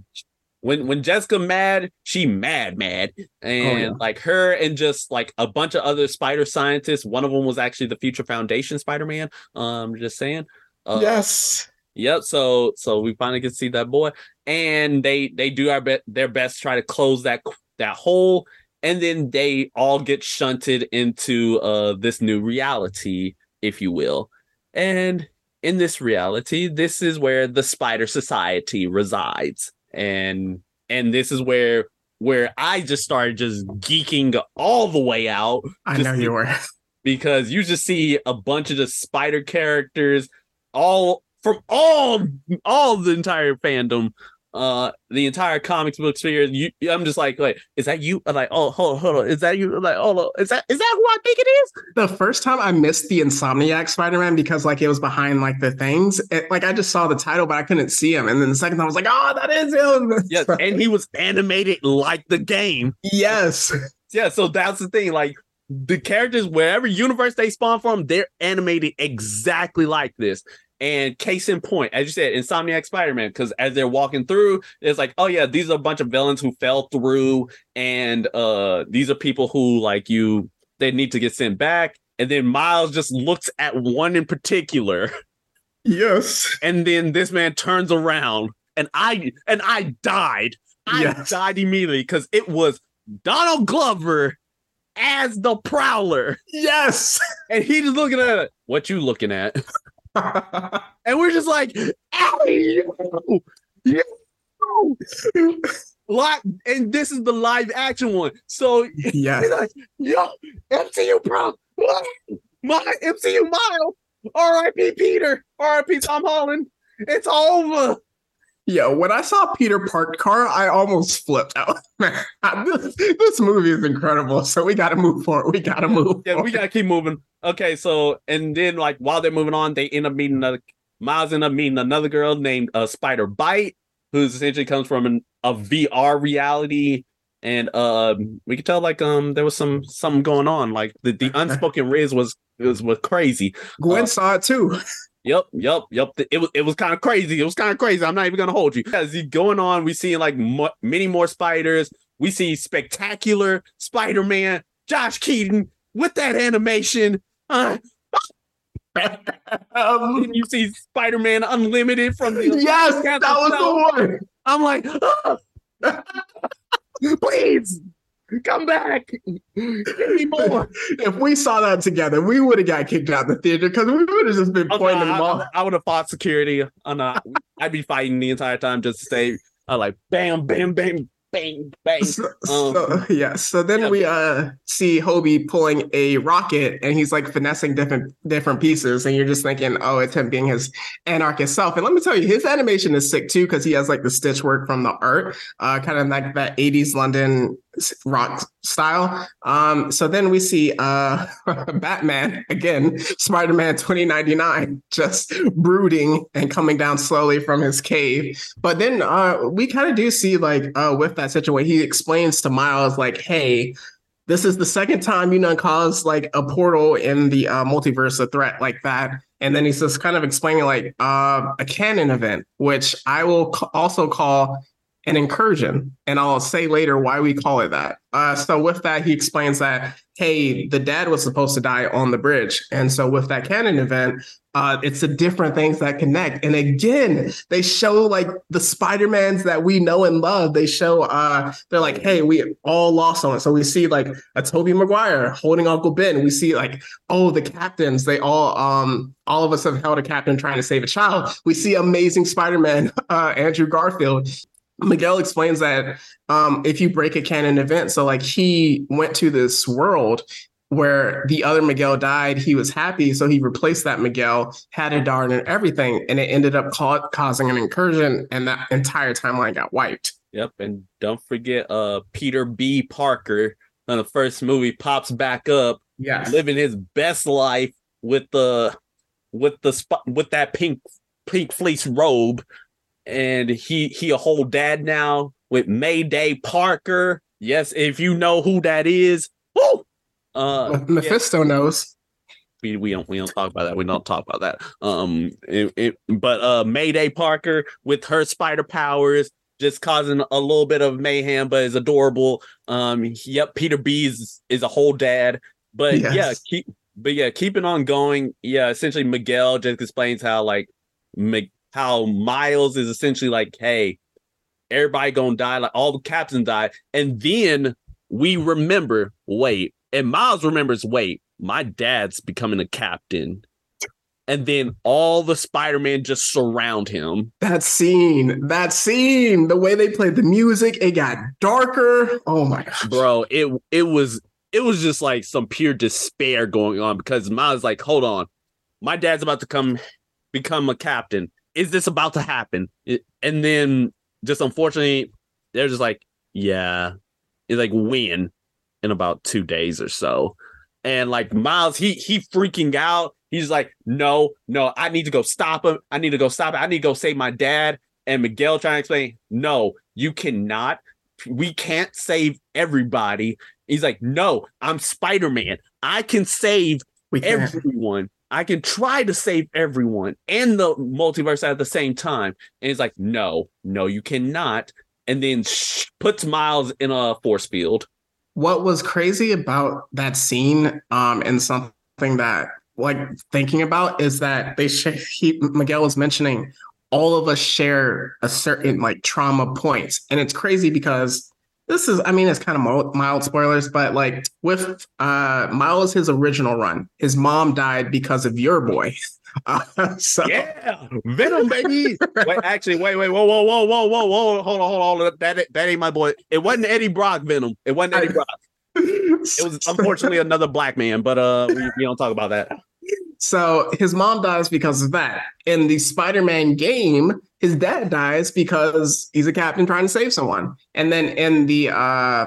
when when Jessica mad, she mad mad, and yeah. like her and just like a bunch of other spider scientists. One of them was actually the Future Foundation Spider Man. Um, just saying. Uh, yes. Yep. So so we finally get to see that boy, and they they do our be- their best to try to close that that hole, and then they all get shunted into uh this new reality, if you will, and in this reality, this is where the Spider Society resides, and and this is where where I just started just geeking all the way out. I know you were because you just see a bunch of the spider characters all from all all the entire fandom uh the entire comics book sphere you i'm just like wait, is that you? I'm like oh hold on hold on. Is that you? I'm like oh is that is that who i think it is? The first time i missed the insomniac spider-man because like it was behind like the things it, like i just saw the title but i couldn't see him. And then the second time i was like oh that is him. Yeah and he was animated like the game. Yes. Yeah so that's the thing like the characters wherever universe they spawn from they're animated exactly like this and case in point, as you said, Insomniac Spider Man, because as they're walking through, it's like, oh yeah, these are a bunch of villains who fell through, and uh, these are people who like you, they need to get sent back. And then Miles just looks at one in particular. Yes. And then this man turns around, and I and I died. I yes. died immediately because it was Donald Glover as the Prowler. Yes. And he's looking at it. What you looking at? and we're just like, ow, Like, and this is the live action one. So yeah, like, yo, MCU bro, my MCU mile, R.I.P. Peter, R.I.P. Tom Holland. It's over. Yeah, when I saw Peter parked car, I almost flipped out. this, this movie is incredible. So we got to move forward. We got to move. Yeah, we got to keep moving. Okay, so and then like while they're moving on, they end up meeting another. Miles end up meeting another girl named uh, Spider Bite, who essentially comes from an, a VR reality, and uh, we could tell like um there was some something going on. Like the, the unspoken Riz was was was crazy. Gwen uh, saw it too. Yep, yep, yep. It was it was kind of crazy. It was kind of crazy. I'm not even gonna hold you. As he going on, we see like mo- many more spiders. We see spectacular Spider-Man, Josh Keaton with that animation. Uh, um, you see Spider-Man Unlimited from the yes, that was the one. I'm like, oh, please Come back. Give if we saw that together, we would have got kicked out of the theater because we would have just been pointing them off. I, I would have fought security. And, uh, I'd be fighting the entire time just to say, I like bam, bam, bam, bang, bang. So, um, so, yeah. So then yeah. we uh see Hobie pulling a rocket and he's like finessing different different pieces, and you're just thinking, oh, it's him being his anarchist self. And let me tell you, his animation is sick too because he has like the stitch work from the art, uh, kind of like that 80s London rock style. Um, so then we see uh Batman again, Spider-Man 2099, just brooding and coming down slowly from his cave. But then uh we kind of do see like uh with that situation, he explains to Miles, like, hey, this is the second time you done caused like a portal in the uh, multiverse a threat like that. And then he's just kind of explaining like uh, a canon event, which I will also call an incursion. And I'll say later why we call it that. Uh, so with that, he explains that, hey, the dad was supposed to die on the bridge. And so with that canon event, uh, it's the different things that connect. And again, they show like the Spider-Mans that we know and love. They show uh they're like, hey, we all lost on it. So we see like a Tobey Maguire holding Uncle Ben. We see like, oh, the captains, they all um all of us have held a captain trying to save a child. We see amazing Spider-Man, uh, Andrew Garfield. Miguel explains that um, if you break a canon event, so like he went to this world where the other Miguel died, he was happy, so he replaced that Miguel, had a daughter and everything, and it ended up ca- causing an incursion, and that entire timeline got wiped. Yep, and don't forget, uh, Peter B. Parker in the first movie pops back up, yeah, living his best life with the with the spot with that pink pink fleece robe and he he a whole dad now with Mayday Parker. Yes, if you know who that is. Woo! Uh, Mephisto yeah. knows. We, we don't we don't talk about that. We don't talk about that. Um, it, it, but uh, Mayday Parker with her spider powers just causing a little bit of mayhem, but is adorable. Um, yep, Peter B is, is a whole dad. But yes. yeah, keep but yeah, keeping on going. Yeah, essentially Miguel just explains how like how Miles is essentially like, hey, everybody gonna die, like all the captains die. And then we remember, wait, and Miles remembers, wait, my dad's becoming a captain. and then all the Spider-Man just surround him. That scene, that scene, the way they played the music, it got darker. Oh my god. Bro, it it was it was just like some pure despair going on because Miles like, hold on. My dad's about to come become a captain. Is this about to happen? And then just unfortunately, they're just like, yeah. It's like when in about two days or so. And like Miles, he he freaking out He's like, no, no, I need to go stop him. I need to go stop it. I need to go save my dad. And Miguel trying to explain, no, you cannot. We can't save everybody. He's like, no, I'm Spider Man. I can save everyone. I can try to save everyone and the multiverse at the same time. And he's like, no, no, you cannot. And then sh- puts Miles in a force field. What was crazy about that scene, um, and something that like thinking about is that they sh- he, Miguel was mentioning all of us share a certain like trauma points, and it's crazy because this is I mean it's kind of mild spoilers, but like with uh Miles his original run, his mom died because of your boy. Uh, so. Yeah, Venom baby. wait, actually, wait, wait, whoa, whoa, whoa, whoa, whoa, whoa, hold on, hold on. That that ain't my boy. It wasn't Eddie Brock Venom. It wasn't Eddie Brock. It was unfortunately another black man, but uh, we, we don't talk about that. So his mom dies because of that. In the Spider-Man game, his dad dies because he's a captain trying to save someone. And then in the uh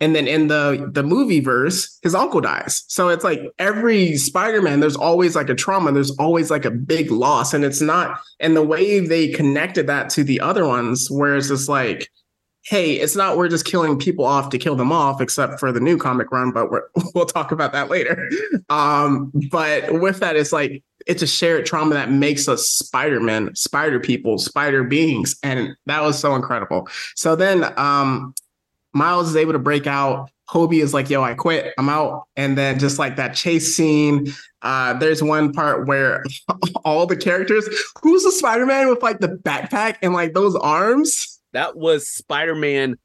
and then in the the movie verse, his uncle dies. So it's like every Spider-Man, there's always like a trauma, there's always like a big loss. And it's not and the way they connected that to the other ones, where it's just like hey, it's not we're just killing people off to kill them off, except for the new comic run, but we'll talk about that later. Um, but with that, it's like it's a shared trauma that makes us Spider-Man, spider people, spider beings. And that was so incredible. So then um Miles is able to break out. Hobie is like, yo, I quit. I'm out. And then just like that chase scene, uh, there's one part where all the characters, who's the Spider-Man with like the backpack and like those arms? That was Spider Man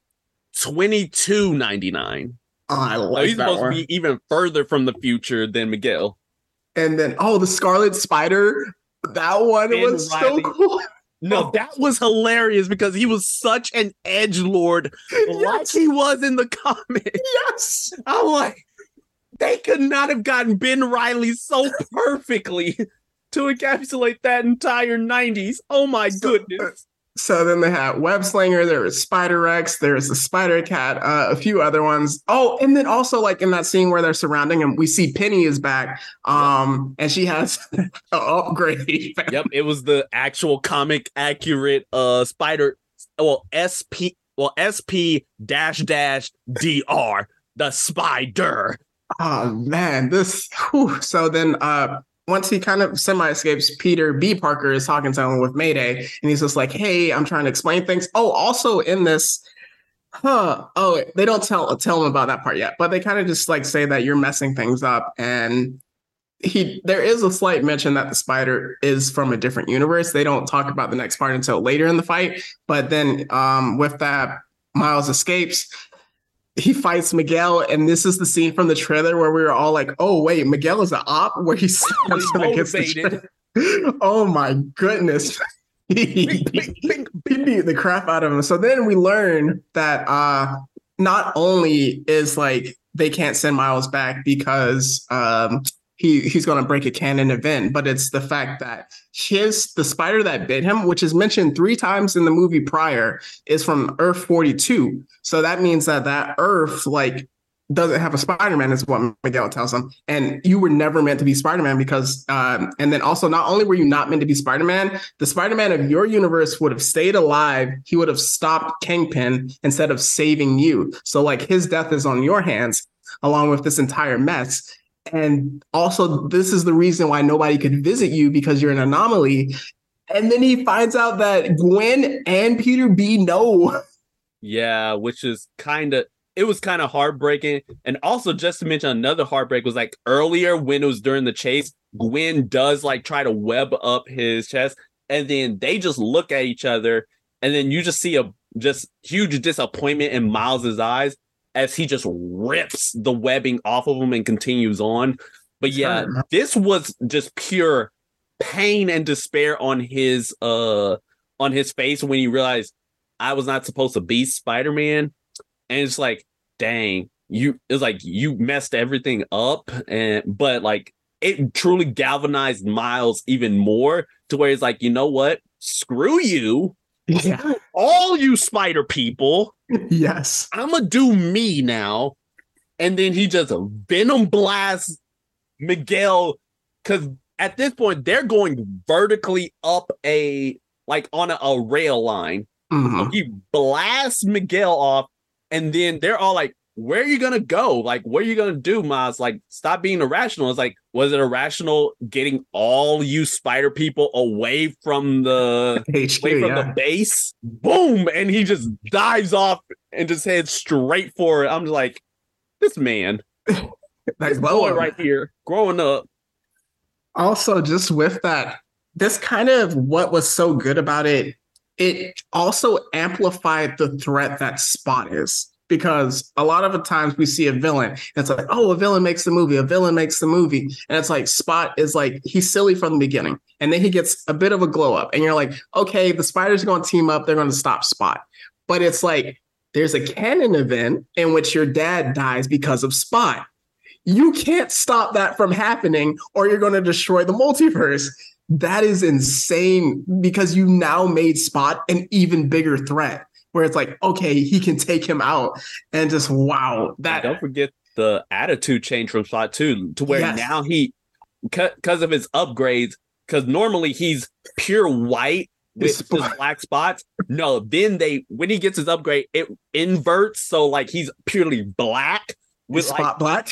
twenty two ninety nine. Oh, I like so he's supposed one. to be even further from the future than Miguel. And then, oh, the Scarlet Spider. That one ben was Riley. so cool. No, that was hilarious because he was such an edge lord, yes. like he was in the comic. Yes, I'm like, they could not have gotten Ben Riley so perfectly to encapsulate that entire '90s. Oh my so, goodness! So then they had Web Slinger, there was Spider Rex, there's the Spider Cat, uh, a few other ones. Oh, and then also like in that scene where they're surrounding him, we see Penny is back, um, and she has an upgrade. yep, it was the actual comic accurate uh Spider, well SP, well SP dash dash DR, the Spider. Oh man, this. Whew. So then, uh, once he kind of semi escapes, Peter B. Parker is talking to him with Mayday, and he's just like, "Hey, I'm trying to explain things." Oh, also in this, huh? Oh, they don't tell tell him about that part yet, but they kind of just like say that you're messing things up, and he there is a slight mention that the spider is from a different universe. They don't talk about the next part until later in the fight, but then um, with that, Miles escapes he fights Miguel, and this is the scene from the trailer where we were all like, "Oh wait, Miguel is an op." Where he he's against the Oh my goodness. he, beat the crap out of him. So then we learn that uh not only is like they can't send Miles back because um he he's going to break a canon event but it's the fact that his the spider that bit him which is mentioned three times in the movie prior is from earth 42 so that means that that earth like doesn't have a spider-man is what miguel tells him. And you were never meant to be spider-man because um, and then also not only were you not meant to be spider-man the spider-man of your universe would have stayed alive. He would have stopped kingpin instead of saving you. So like his death is on your hands along with this entire mess and also, this is the reason why nobody could visit you because you're an anomaly. And then he finds out that Gwen and Peter B know. Yeah, which is kind of it was kind of heartbreaking. And also, just to mention another heartbreak was like earlier when it was during the chase, Gwen does like try to web up his chest, and then they just look at each other, and then you just see a just huge disappointment in Miles's eyes as he just rips the webbing off of him and continues on. But yeah, this was just pure pain and despair on his uh on his face when he realized I was not supposed to be Spider-Man. And it's like, dang, you it's like you messed everything up. And but like it truly galvanized Miles even more to where he's like, you know what? Screw you. Yeah. All you spider people. Yes. I'm gonna do me now. And then he just venom blasts Miguel because at this point they're going vertically up a like on a, a rail line. Mhm. He blasts Miguel off, and then they're all like, Where are you gonna go? Like, what are you gonna do, Miles? Like, stop being irrational. It's like, was it irrational getting all you spider people away from the HQ, away from yeah. the base? Boom! And he just dives off and just heads straight for it. I'm just like, this man, this well, boy right here, growing up. also just with that this kind of what was so good about it it also amplified the threat that spot is because a lot of the times we see a villain and it's like oh a villain makes the movie a villain makes the movie and it's like spot is like he's silly from the beginning and then he gets a bit of a glow up and you're like okay the spiders are going to team up they're going to stop spot. But it's like there's a canon event in which your dad dies because of spot. You can't stop that from happening or you're going to destroy the multiverse. That is insane because you now made Spot an even bigger threat where it's like, okay, he can take him out and just wow, And that don't forget the attitude change from Spot Two to where Yes. now he, because of his upgrades, because normally he's pure white with His black spots. No, then they when he gets his upgrade, it inverts, so like he's purely black with Spot like Black.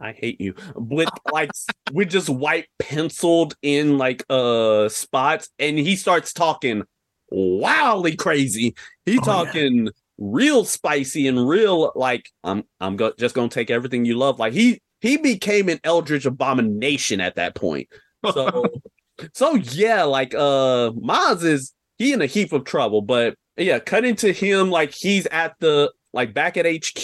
I hate you with like with just white penciled in like uh spots, and he starts talking wildly crazy. He Oh, yeah. talking real spicy and real like I'm I'm go- just gonna take everything you love. Like he he became an eldritch abomination at that point. So so yeah, like uh Maz is he in a heap of trouble, but yeah, cut into him like he's at the like back at HQ.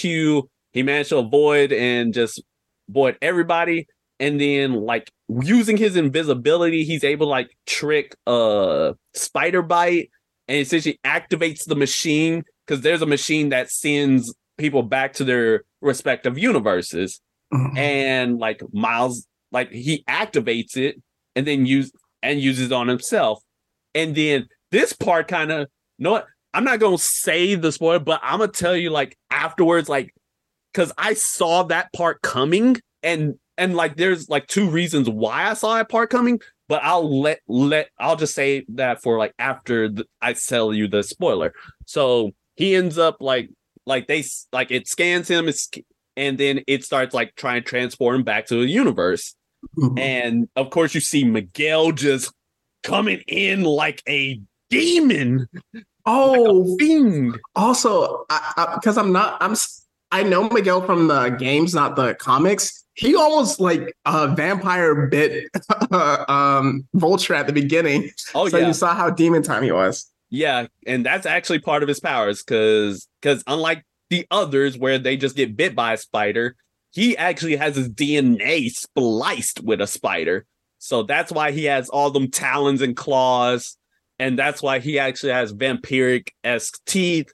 He managed to avoid and just avoid everybody. And then like using his invisibility, he's able to like trick uh spider bite and essentially activates the machine because there's a machine that sends people back to their respective universes Mhm. and like Miles, like he activates it and then use and uses it on himself. And then this part kind of, you know what? I'm not gonna say the spoiler, but I'm gonna tell you like afterwards, like because I saw that part coming, and and like there's like two reasons why I saw that part coming, but I'll let let I'll just say that for like after the, I tell you the spoiler. So he ends up like like they like it scans him, it's and then it starts like trying to transport him back to the universe. Mhm. And of course, you see Miguel just coming in like a demon, oh, fiend. also, because I'm not, I'm, I know Miguel from the games, not the comics. He almost like a vampire bit um Vulture at the beginning. Oh so yeah, you saw how demon time he was. yeah, and that's actually part of his powers because because unlike the others where they just get bit by a spider, he actually has his DNA spliced with a spider. So that's why he has all them talons and claws, and that's why he actually has vampiric esque teeth,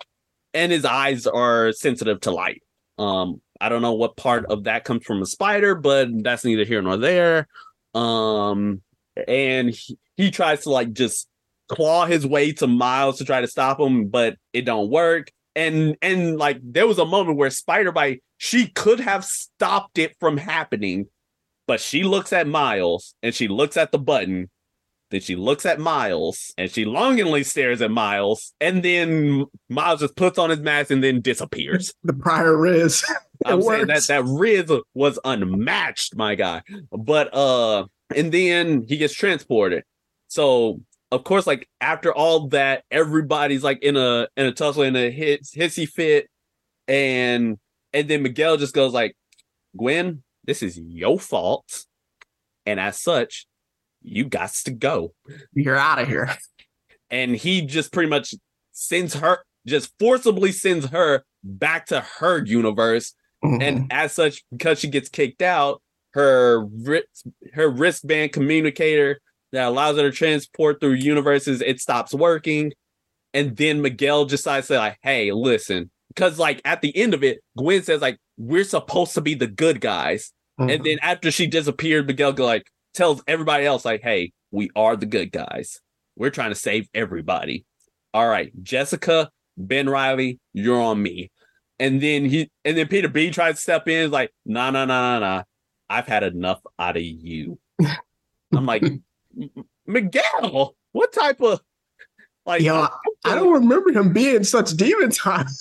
and his eyes are sensitive to light. Um, I don't know what part of that comes from a spider, but that's neither here nor there. Um, and he, he tries to like just claw his way to Miles to try to stop him, but it don't work. And and like there was a moment where Spider Bite she could have stopped it from happening, but she looks at Miles and she looks at the button. Then she looks at Miles and she longingly stares at Miles, and then Miles just puts on his mask and then disappears. The prior Riz. I'm saying that that Riz was unmatched, my guy. But uh, and then he gets transported. So of course, like after all that, everybody's like in a in a tussle in a hits hissy fit, and and then Miguel just goes like, Gwen, this is your fault, and as such, you got to go You're out of here. and he just pretty much sends her just forcibly sends her back to her universe Mhm. and as such because she gets kicked out her wrist her wristband communicator that allows her to transport through universes. It stops working. And then Miguel decides to like, hey, listen. Because like at the end of it, Gwen says, like, we're supposed to be the good guys. Mm-hmm. And then after she disappeared, Miguel like tells everybody else, like, hey, we are the good guys. We're trying to save everybody. All right, Jessica, Ben Riley, you're on me. And then he and then Peter B tries to step in, like, nah, nah, nah, nah, nah. I've had enough out of you. I'm like, Miguel, what type of like Yo, I don't remember him being such demon time.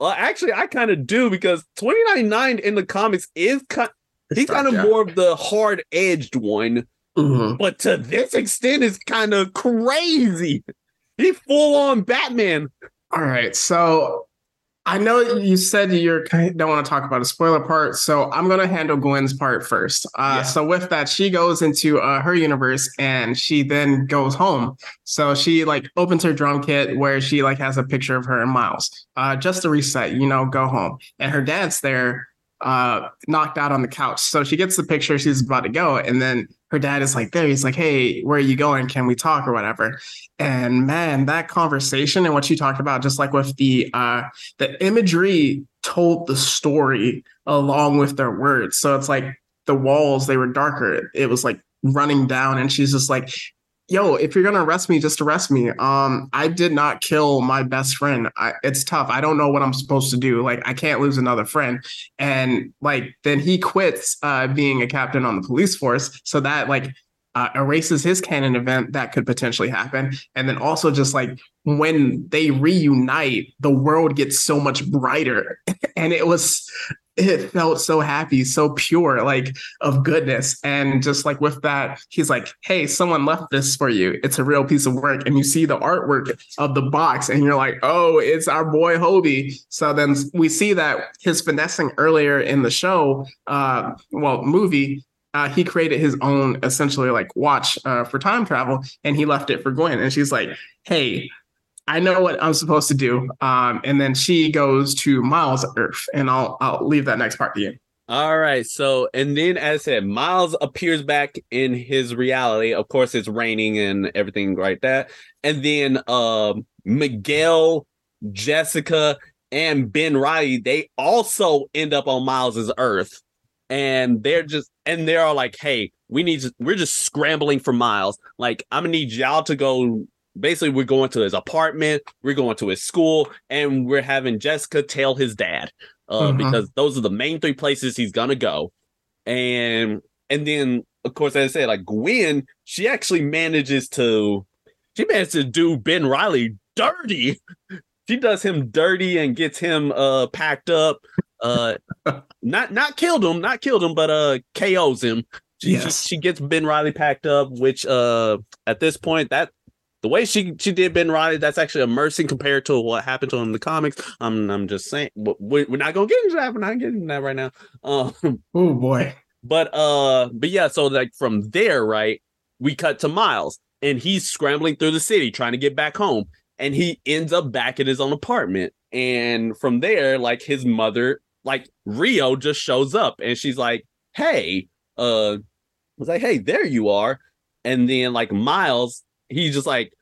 Well, actually, I kind of do because 2099 in the comics is kind he's kind of more of the hard edged one. Mm-hmm. But to this extent is kind of crazy. He full on Batman. All right. So I know you said you don't want to talk about a spoiler part, so I'm going to handle Gwen's part first. Uh, yeah. So with that, she goes into uh, her universe and she then goes home. So she like opens her drum kit where she like has a picture of her and Miles, uh, just to reset, you know, go home. And her dad's there, uh, knocked out on the couch. So she gets the picture, she's about to go, and then her dad is like there. He's like, "Hey, where are you going? Can we talk or whatever?" And man, that conversation and what you talked about, just like with the uh, the imagery, told the story along with their words. So it's like the walls they were darker. It was like running down, and she's just like, yo, if you're gonna arrest me, just arrest me. Um, I did not kill my best friend. I, it's tough. I don't know what I'm supposed to do. Like, I can't lose another friend. And like, then he quits uh, being a captain on the police force. So that like uh, erases his canon event that could potentially happen. And then also just like when they reunite, the world gets so much brighter. and it was it felt so happy, so pure, like of goodness. And just like with that, he's like, Hey, someone left this for you. It's a real piece of work. And you see the artwork of the box, and you're like, Oh, it's our boy Hobie. So then we see that his finessing earlier in the show, uh, well, movie, uh, he created his own essentially like watch uh, for time travel and he left it for Gwen. And she's like, Hey, I know what I'm supposed to do. Um, and then she goes to Miles Earth, and I'll I'll leave that next part to you. All right. So, and then as I said, Miles appears back in his reality. Of course, it's raining and everything like that. And then um, Miguel, Jessica, and Ben Riley, they also end up on Miles's Earth. And they're just and they're all like, hey, we need to, we're just scrambling for Miles. Like, I'm gonna need y'all to go basically we're going to his apartment, we're going to his school, and we're having Jessica tell his dad. Uh, mm-hmm. because those are the main three places he's gonna go. And and then of course, as I said, like Gwen, she actually manages to she manages to do Ben Riley dirty. she does him dirty and gets him uh packed up. Uh not not killed him, not killed him, but uh KOs him. She, yes. she, she gets Ben Riley packed up, which uh at this point that the way she she did Ben Riley, that's actually a mercy compared to what happened to him in the comics. I'm I'm just saying, we're, we're not gonna get into that. We're not getting into that right now. Um, oh boy. But uh, but yeah. So like from there, right, we cut to Miles, and he's scrambling through the city trying to get back home, and he ends up back in his own apartment. And from there, like his mother, like Rio, just shows up, and she's like, "Hey," uh, I was like, "Hey, there you are." And then like Miles he's just like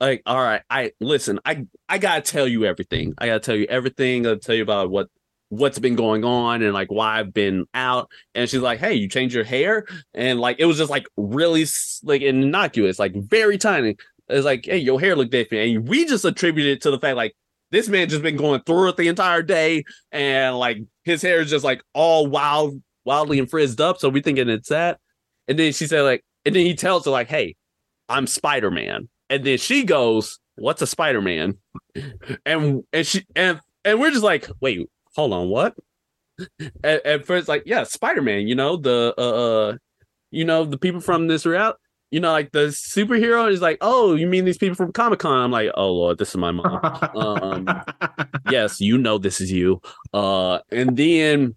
like all right i listen i i gotta tell you everything. I gotta tell you everything. I'll tell you about what what's been going on and like why i've been out. And she's like hey you changed your hair? And like it was just like really like innocuous like very tiny. It's like hey your hair looked different. And we just attributed it to the fact like this man just been going through it the entire day. And like his hair is just like all wild wildly and frizzed up. So we thinking it's that. And then she said like and then he tells her like hey I'm Spider Man. And then she goes, What's a Spider Man? And and she and and we're just like, wait, hold on, what? At, at first, like, yeah, Spider Man. You know the uh, uh, you know the people from this route. You know, like the superhero is like, oh, you mean these people from Comic Con? I'm like, oh lord, this is my mom. um, yes, you know this is you. Uh, and then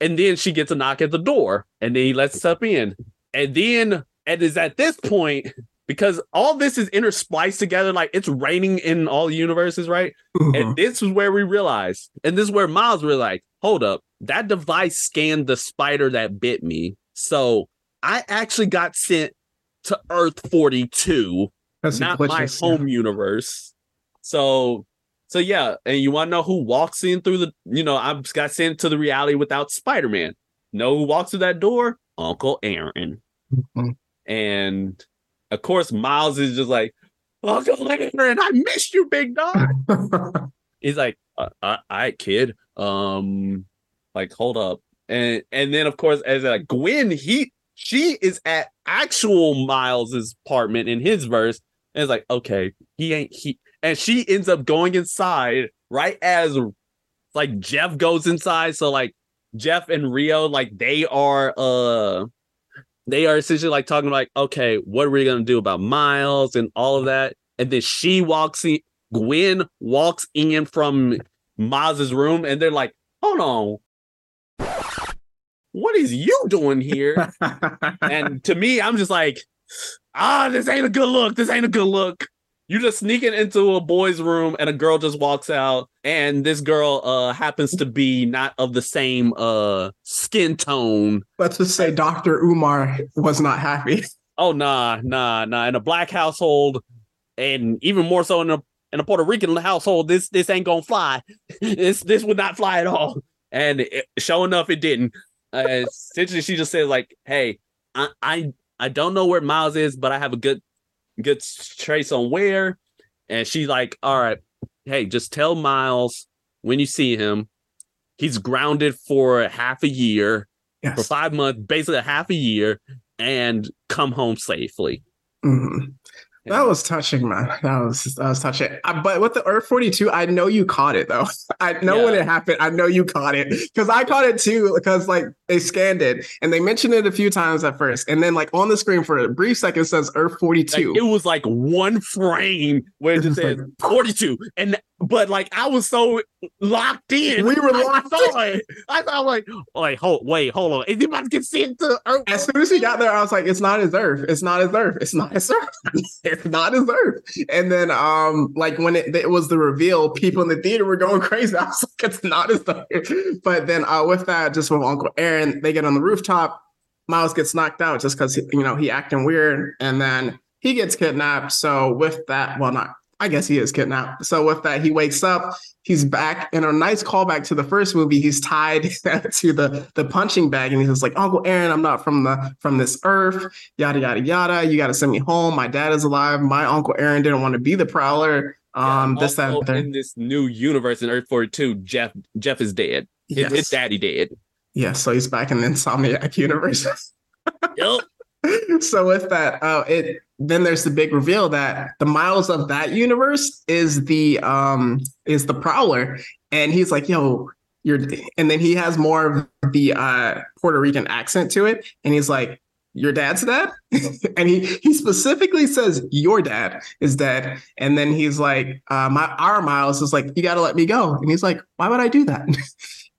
and then she gets a knock at the door, and then he lets us up in, and then and is at this point because all this is interspliced together like it's raining in all universes right mm-hmm. and this is where we realize and this is where miles were like hold up that device scanned the spider that bit me so i actually got sent to Earth 42, That's not my home universe. So so yeah, and you want to know who walks in through the you know, I got sent to the reality without Spider-Man. Know who walks through that door? Uncle Aaron. Mm-hmm. And of course, Miles is just like, Uncle Aaron, I missed you, big dog. He's like, uh, all right, kid. Um, like, hold up. And and then of course, as like Gwen, he she is at actual Miles's apartment in his verse, and it's like, okay, he ain't he, and she ends up going inside right as like Jeff goes inside. So like Jeff and Rio, like they are uh they are essentially like talking like, okay, what are we gonna do about Miles and all of that? And then she walks in, Gwen walks in from Miles's room, and they're like, hold on. What is you doing here? and to me, I'm just like, ah, this ain't a good look. This ain't a good look. You just sneaking into a boy's room and a girl just walks out, and this girl uh happens to be not of the same uh skin tone. Let's just say Dr. Umar was not happy. Oh nah, nah, nah. In a black household, and even more so in a in a Puerto Rican household, this this ain't gonna fly. this this would not fly at all. And it, sure enough, it didn't. Uh, essentially, she just said like, "Hey, I, I I don't know where Miles is, but I have a good good trace on where." And she's like, "All right, hey, just tell Miles when you see him, he's grounded for half a year, Yes. for five months, basically a half a year, and come home safely." Mhm. That was touching, man. That was that was touching. I, but with the Earth 42, I know you caught it though. I know when it happened. I know you caught it because I caught it too. Because like they scanned it and they mentioned it a few times at first, and then like on the screen for a brief second it says Earth Like, 42. it was like one frame where it just It was said 42. And but like I was so locked in. We were I locked saw it. I thought like, like hold wait, hold on. Is he about to get sent to Earth? as soon as he got there, I was like, "It's not his Earth. It's not his Earth. It's not his Earth. it's not his Earth." And then, um, like when it, it was the reveal, people in the theater were going crazy. I was like, "It's not his Earth." But then, uh, with that, just from Uncle Aaron, they get on the rooftop. Miles gets knocked out just because you know he acting weird, and then he gets kidnapped. So with that, well, not I guess he is kidnapped. So with that, he wakes up. He's back in a nice callback to the first movie. He's tied to the the punching bag, and he's just like, "Uncle Aaron, I'm not from the from this earth. Yada yada yada. You got to send me home. My dad is alive. My Uncle Aaron didn't want to be the Prowler. Um, this that Also, and the third. in this new universe in Earth 42, Jeff Jeff is dead. His, Yes. his daddy dead. Yeah, so he's back in the Insomniac universe. Yup. so with that, uh, it then there's the big reveal that the Miles of that universe is the um is the Prowler, and he's like, "Yo, you're," and then he has more of the uh Puerto Rican accent to it, and he's like, "Your dad's dead," and he he specifically says, "Your dad is dead," and then he's like, uh, "My our Miles is like, you got to let me go," and he's like, "Why would I do that?"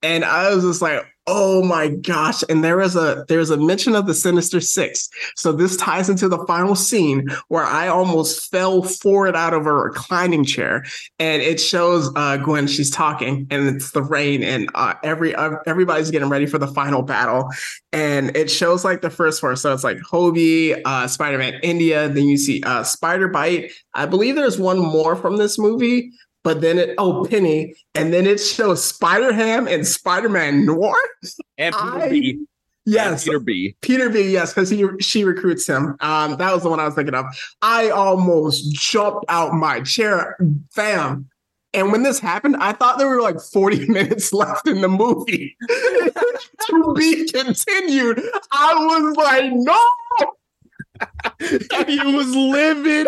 And I was just like, oh my gosh. And there is a there's a mention of the Sinister Six. So this ties into the final scene where I almost fell forward out of a reclining chair. And it shows uh Gwen, she's talking, and it's the rain, and uh every uh, everybody's getting ready for the final battle. And it shows like the first four. So it's like Hobie, uh, Spider-Man India, then you see uh Spider Bite. I believe there's one more from this movie. But then it oh Penny, and then it shows Spider Ham and Spider Man Noir. And Peter I- B. And Yes, Peter B. Peter B. Yes, because he she recruits him. Um, that was the one I was thinking of. I almost jumped out my chair, fam. And when this happened, I thought there were like 40 minutes left in the movie to be continued. I was like, no. he was livid.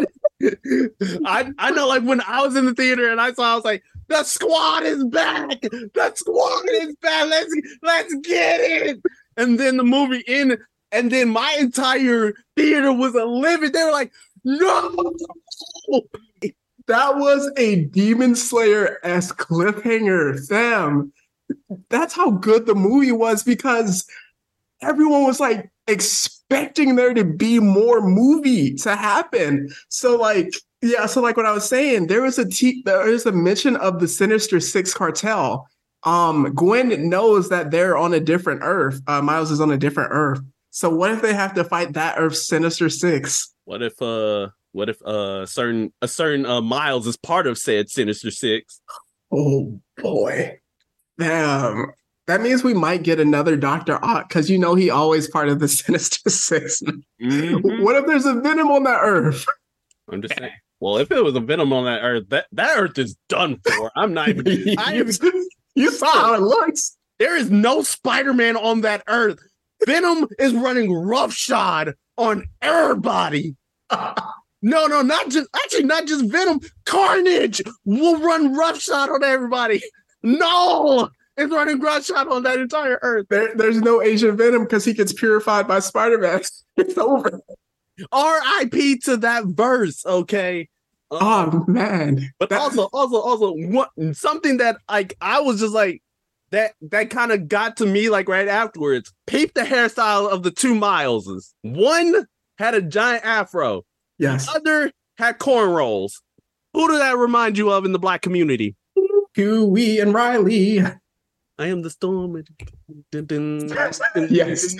I I know, like when I was in the theater and I saw, I was like, "The squad is back! The squad is back! Let's let's get it!" And then the movie ended, and then my entire theater was livid. They were like, "No!" That was a Demon Slayer esque cliffhanger, fam. That's how good the movie was because everyone was like expecting there to be more movie to happen. So like, yeah, so like what I was saying, there was a t- there is a mention of the Sinister Six cartel. Um, Gwen knows that they're on a different Earth. Uh, Miles is on a different Earth. So what if they have to fight that Earth Sinister Six? What if uh what if uh certain a certain uh Miles is part of said Sinister Six? Oh boy. Damn. That means we might get another Dr. Ock because you know he always part of the Sinister 6 Mhm. What if there's a Venom on that Earth? I'm just saying. Well, if it was a Venom on that Earth, that that Earth is done for. I'm not even. I am, you, you saw how it looks. there is no Spider-Man on that Earth. Venom is running roughshod on everybody. No, no, not just actually not just Venom. Carnage will run roughshod on everybody. No, it's running roughshod on that entire Earth. There, there's no Asian Venom because he gets purified by Spider Man. It's over. R.I.P. to that verse. Okay. Um, Oh man. But That- also, also, also, what something that like I was just like that that kind of got to me like right afterwards. Peep the hairstyle of the two Mileses. One had a giant afro, Yes. other had cornrows. Who did that remind you of in the black community? Huey and Riley. I am the storm. Dun, dun, dun, Yes.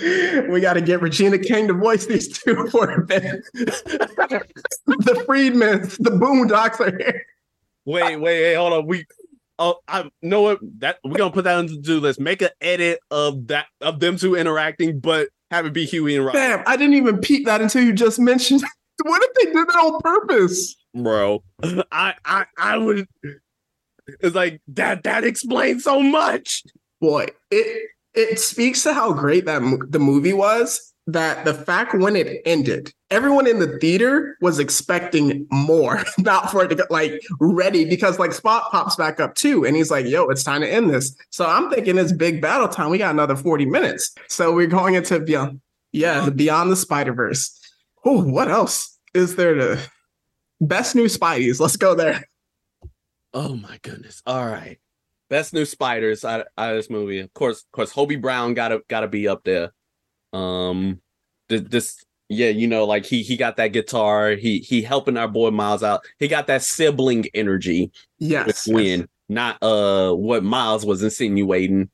We got to get Regina King to voice these two for a bit. the Freemans, the Boondocks are here. Wait, wait, wait, hold on. We oh I know what that we're gonna put that on the do list. Make an edit of that of them two interacting, but have it be Huey and Riley. Damn, I didn't even peep that until you just mentioned. What if they did that on purpose? bro. I I I would. It's like that. That explains so much. Boy, it it speaks to how great that the movie was. That the fact when it ended, everyone in the theater was expecting more, not for it to get like ready because like Spot pops back up too, and he's like, "Yo, it's time to end this." So I'm thinking it's big battle time. We got another 40 minutes, so we're going into beyond, yeah, Beyond the Spider Verse. Oh, what else is there to best new Spideys? Let's go there. Oh my goodness. All right. Best new spiders out, out of this movie. Of course, of course, Hobie Brown gotta gotta be up there. Um th- this yeah, you know, like he he got that guitar, he he helping our boy Miles out. He got that sibling energy with Yes, Gwen, not uh what Miles was insinuating.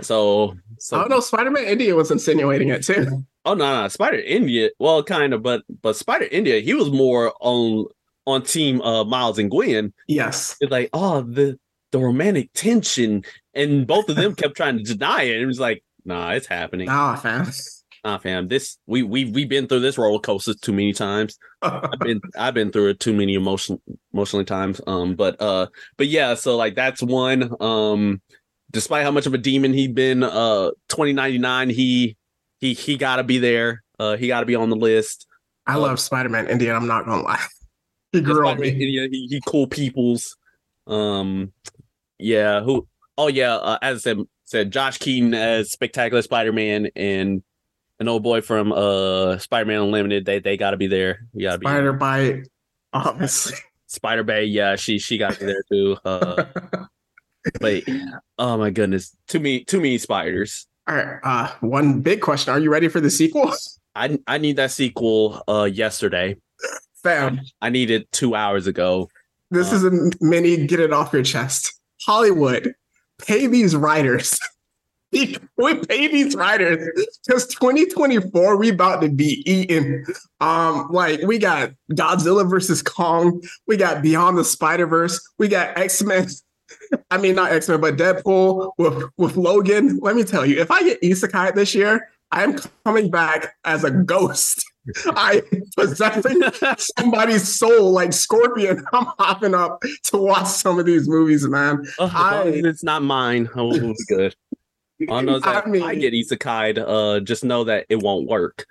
So so I don't know. Spider Man India was insinuating it too. Oh no, no, Spider India. Well, kind of, but but Spider India, he was more on on team uh Miles and Gwen. Yes. It's like, oh, the the romantic tension, and both of them kept trying to deny it. It was like, nah, it's happening. Ah, fam. Nah, fam. This we we we've been through this roller coaster too many times. I've been I've been through it too many emotional emotionally times. Um, but uh, but yeah, so like that's one. Um, despite how much of a demon he'd been, uh, twenty ninety nine, he he he got to be there. Uh, he got to be on the list. I love Spider Man India. I'm not gonna lie. He grew on me. He, he, he cool peoples. Um, yeah. Who? Oh yeah. Uh, as I said, said Josh Keaton as Spectacular Spider Man and an old boy from uh Spider Man Unlimited. They they got to be there. We got to be Spider Byte, obviously. Spider Bay. Yeah, she she got to be there too. Uh, but oh my goodness, too many too many spiders. All right. Uh, one big question: Are you ready for the sequel, I I need that sequel uh yesterday. Fam? I need it two hours ago. This Uh. is a mini. Get it off your chest. Hollywood, pay these writers. we pay these writers because 2024 we about to be eating. Um, like we got Godzilla versus Kong, we got Beyond the Spider Verse, we got X Men. I mean, not X Men, but Deadpool with with Logan. Let me tell you, if I get Isekai this year, I'm coming back as a ghost. I possessing somebody's soul like Scorpion. I'm hopping up to watch some of these movies, man. Oh, I- it's not mine. Oh, it'll good. All I know that I mean- I get isekai, uh, just know that it won't work.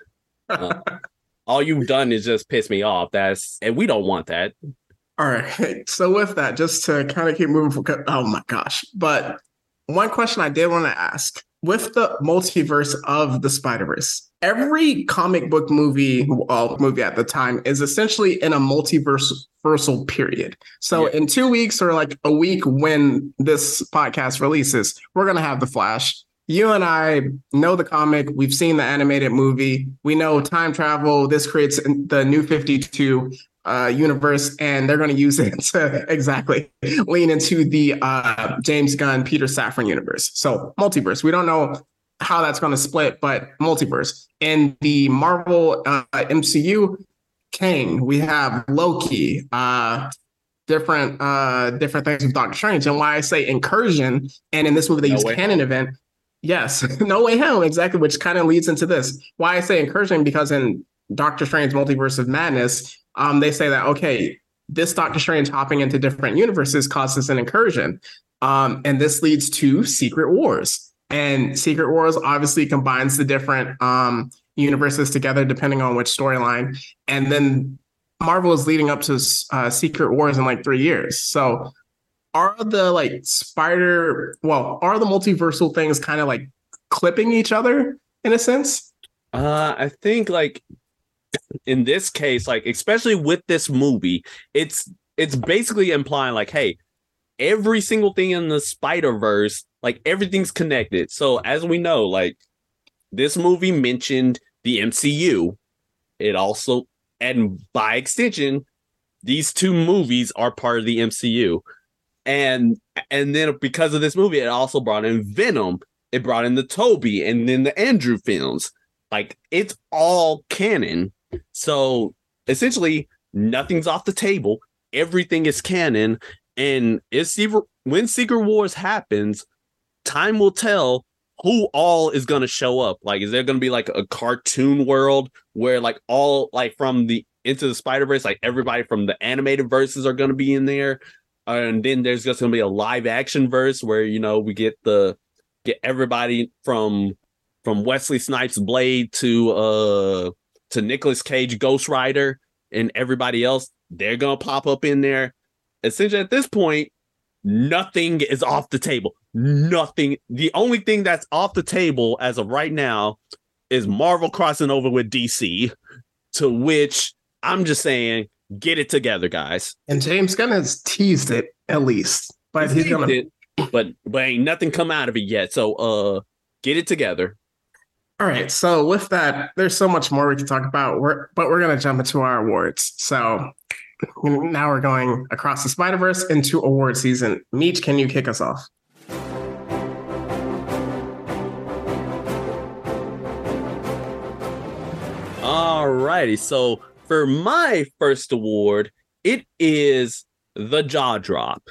Uh, all you've done is just piss me off. That's and we don't want that. All right. So with that, just to kind of keep moving for oh my gosh. But one question I did want to ask with the multiverse of the Spider-Verse, every comic book movie, well, movie at the time is essentially in a multiverse versal period. So Yeah. in two weeks or like a week when this podcast releases, we're gonna have the Flash. You and I know the comic. We've seen the animated movie. We know time travel. This creates the new 52 uh, universe, and they're going to use it to exactly lean into the uh, James Gunn, Peter Safran universe. So multiverse. We don't know how that's going to split, but multiverse. In the Marvel uh, MCU, Kang, we have Loki, uh, different uh different things with Doctor Strange. And why I say incursion, and in this movie they no use canon home. event. Yes, no way home, exactly, which kind of leads into this. Why I say incursion, because in Doctor Strange Multiverse of Madness, um, they say that okay, this Doctor Strange hopping into different universes causes an incursion. Um, and this leads to Secret Wars. And Secret Wars obviously combines the different um, universes together depending on which storyline. And then Marvel is leading up to uh, Secret Wars in like three years. So are the like spider, well, are the multiversal things kind of like clipping each other in a sense? Uh, I think like in this case, like especially with this movie, it's it's basically implying like, hey, every single thing in the Spider Verse, like everything's connected. So as we know, like this movie mentioned the MCU. It also, and by extension, these two movies are part of the MCU. And and then because of this movie, it also brought in Venom. It brought in the Tobey and then the Andrew films. Like it's all canon. So essentially, nothing's off the table. Everything is canon. And it's when Secret Wars happens, time will tell who all is going to show up. Like, is there going to be like a cartoon world where like all like from the into the Spider Verse, like everybody from the animated verses are going to be in there, and then there's just going to be a live action verse where you know we get the get everybody from from Wesley Snipes Blade to uh to Nicolas Cage Ghost Rider and everybody else. They're gonna pop up in there. Essentially, at this point, nothing is off the table nothing. The only thing that's off the table as of right now is Marvel crossing over with DC, to which I'm just saying, get it together, guys. And James Gunn has teased it at least, but he's, he's gonna. It, but but ain't nothing come out of it yet. So uh, get it together. All right. So with that, there's so much more we can talk about. We're but we're gonna jump into our awards. So now we're going across the Spider Verse into award season. Meech, can you kick us off? Alrighty, so for my first award, it is the jaw drop.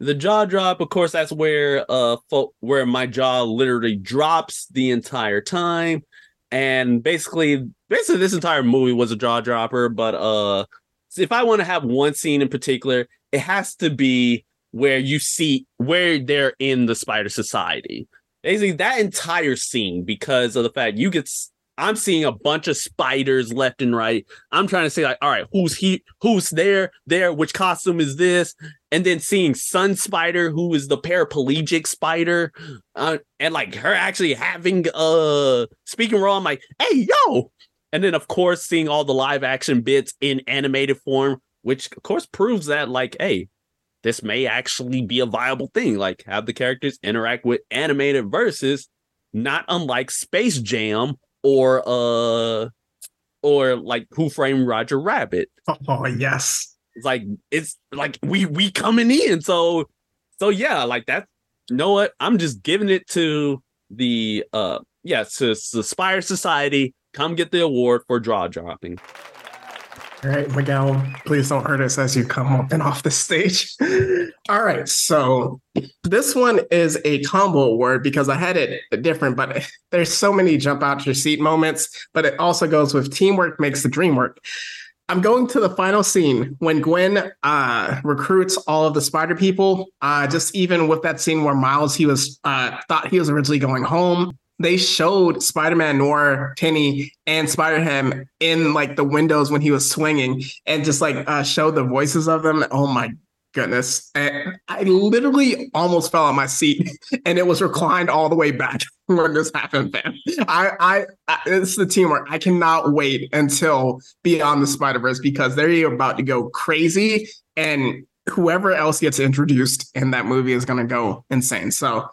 The jaw drop, of course, that's where uh fo- where my jaw literally drops the entire time, and basically, basically this entire movie was a jaw dropper. But uh, if I want to have one scene in particular, it has to be where you see where they're in the Spider Society. Basically, that entire scene because of the fact you get I'm seeing a bunch of spiders left and right. I'm trying to say like, all right, who's he? Who's there? There? Which costume is this? And then seeing Sun Spider, who is the paraplegic spider, uh, and like her actually having uh speaking raw. I'm like, hey yo! And then of course seeing all the live action bits in animated form, which of course proves that like, hey, this may actually be a viable thing. Like have the characters interact with animated versus not unlike Space Jam or uh or like Who Framed Roger Rabbit. Oh yes. It's like it's like we we coming in. So so yeah, like that. You know what? I'm just giving it to the uh yeah, to, to Spider Society. Come get the award for draw dropping. All right, Miguel, please don't hurt us as you come up and off the stage. All right, so this one is a combo award because I had it different, but there's so many jump out your seat moments, but it also goes with teamwork makes the dream work. I'm going to the final scene when Gwen uh, recruits all of the spider people. Uh, just even with that scene where Miles he was uh, thought he was originally going home, they showed Spider-Man Noir, Penny, and Spider-Ham in like the windows when he was swinging, and just like uh, showed the voices of them. Oh my goodness! And I literally almost fell on my seat, and it was reclined all the way back when this happened. Man, I, I, I it's the teamwork. I cannot wait until Beyond the Spider Verse because they're about to go crazy, and whoever else gets introduced in that movie is going to go insane. So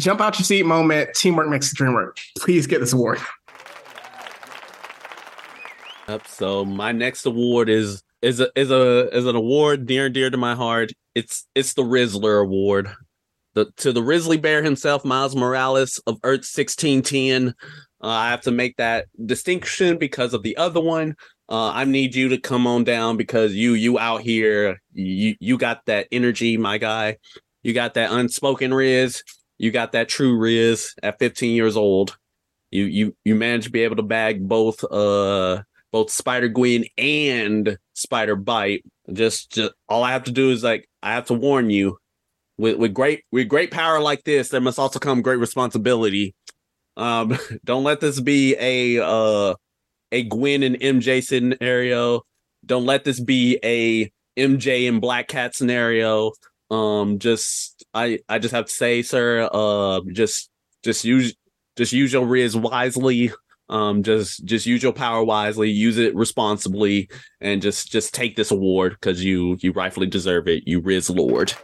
jump out your seat moment. Teamwork makes the dream work. Please get this award. Yep. So my next award is is a is a is an award near and dear to my heart. It's it's the Rizzler Award. the to the Grizzly Bear himself, Miles Morales of Earth sixteen ten. Uh, I have to make that distinction because of the other one. Uh, I need you to come on down because you you out here you you got that energy, my guy. You got that unspoken Riz. You got that true Riz at 15 years old. You you you managed to be able to bag both uh both Spider Gwen and Spider Byte. Just just all I have to do is like I have to warn you. With with great with great power like this, there must also come great responsibility. Um, don't let this be a uh a Gwen and MJ scenario. Don't let this be a MJ and Black Cat scenario. Um, just I I just have to say, sir, uh, just just use just use your Riz wisely. Um, just just use your power wisely, use it responsibly, and just just take this award because you you rightfully deserve it. You Riz Lord.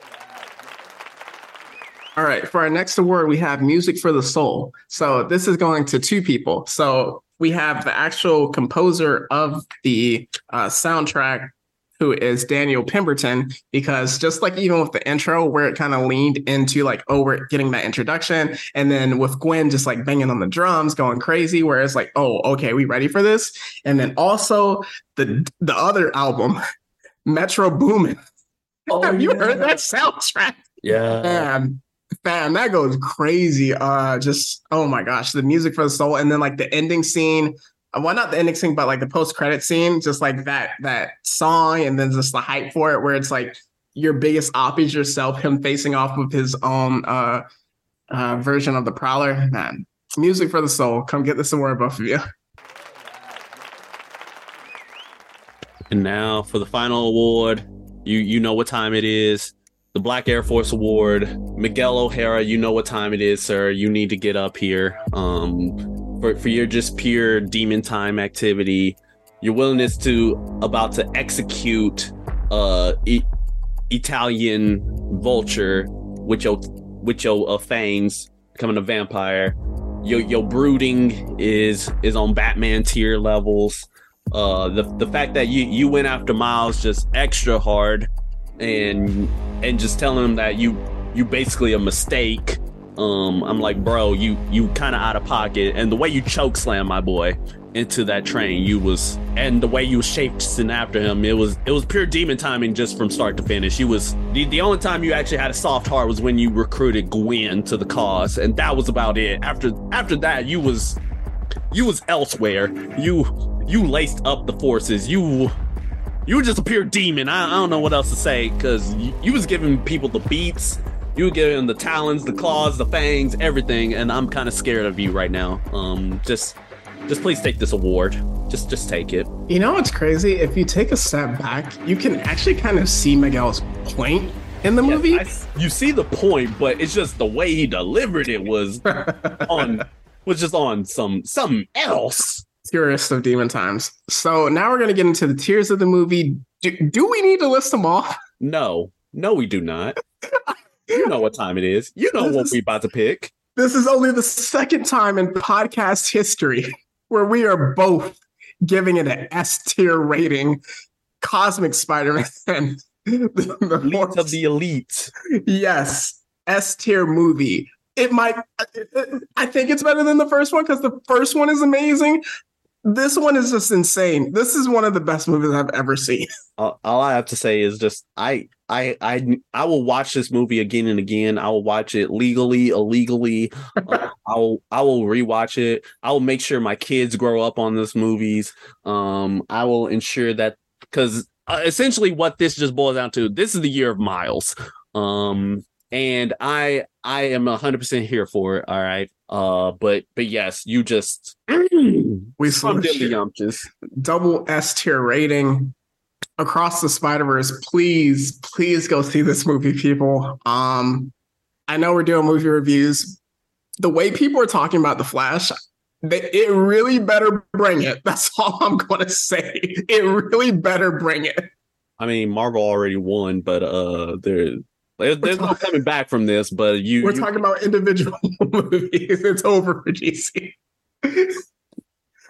All right, for our next award, we have Music for the Soul. So this is going to two people. So we have the actual composer of the uh, soundtrack, who is Daniel Pemberton, because just like even with the intro, where it kind of leaned into like, oh, we're getting that introduction. And then with Gwen just like banging on the drums, going crazy, where it's like, oh, okay, we ready for this? And then also the the other album, Metro Boomin. Oh, have you yeah. heard that soundtrack? Yeah. Man, fam, that goes crazy. Uh, just oh my gosh, the music for the soul, and then like the ending scene. Uh, well, not the ending scene, but like the post credit scene, just like that that song, and then just the hype for it, where it's like your biggest op is yourself, him facing off with his own uh, uh version of the Prowler. Man, music for the soul. Come get this award, both of you. And now for the final award, you you know what time it is the Black Air Force Award. Miguel O'Hara, you know what time it is, sir. You need to get up here. Um, for, for your just pure demon time activity, your willingness to about to execute uh e- Italian vulture with your with your uh, fangs becoming a vampire. Your your brooding is is on Batman tier levels. Uh, the the fact that you you went after Miles just extra hard and and just telling him that you you basically a mistake. Um, I'm like, bro, you you kind of out of pocket, and the way you choke slam my boy into that train, you was, and the way you was chasing after him, it was it was pure demon timing just from start to finish. You was the, the only time you actually had a soft heart was when you recruited Gwen to the cause, and that was about it. After after that, you was you was elsewhere. You you laced up the forces. You you were just a pure demon. I, I don't know what else to say because you, you, was giving people the beats, you were giving the talons, the claws, the fangs, everything, and I'm kind of scared of you right now. Um, just, just please take this award. Just, just take it. You know what's crazy? If you take a step back, you can actually kind of see Miguel's point in the movie. I, you see the point, but it's just the way he delivered it was on was just on some something else. Purest of demon times. So now we're going to get into the tiers of the movie. Do, do we need to list them all? No, no, we do not. you know what time it is. You know this what we about to pick. This is only the second time in podcast history where we are both giving it an S tier rating. Cosmic Spider-Man, the, the elite of the elite. Yes, S tier movie. It might. I think it's better than the first one because the first one is amazing this one is just insane. This is one of the best movies I've ever seen. All, all, I have to say is just I I I I will watch this movie again and again. I will watch it legally, illegally. uh, I will I will rewatch it. I will make sure my kids grow up on this movies. Um, I will ensure that because uh, essentially what this just boils down to, this is the year of Miles. Um, and I I am hundred percent here for it. All right. Uh, but but yes, you just we from double S tier rating across the Spider Verse. Please, please go see this movie, people. Um, I know we're doing movie reviews. The way people are talking about the Flash, they, it really better bring it. That's all I'm gonna say. It really better bring it. I mean, Marvel already won, but uh, there there's, there's no coming back from this, but you. We're you, talking about individual movies. It's over for DC.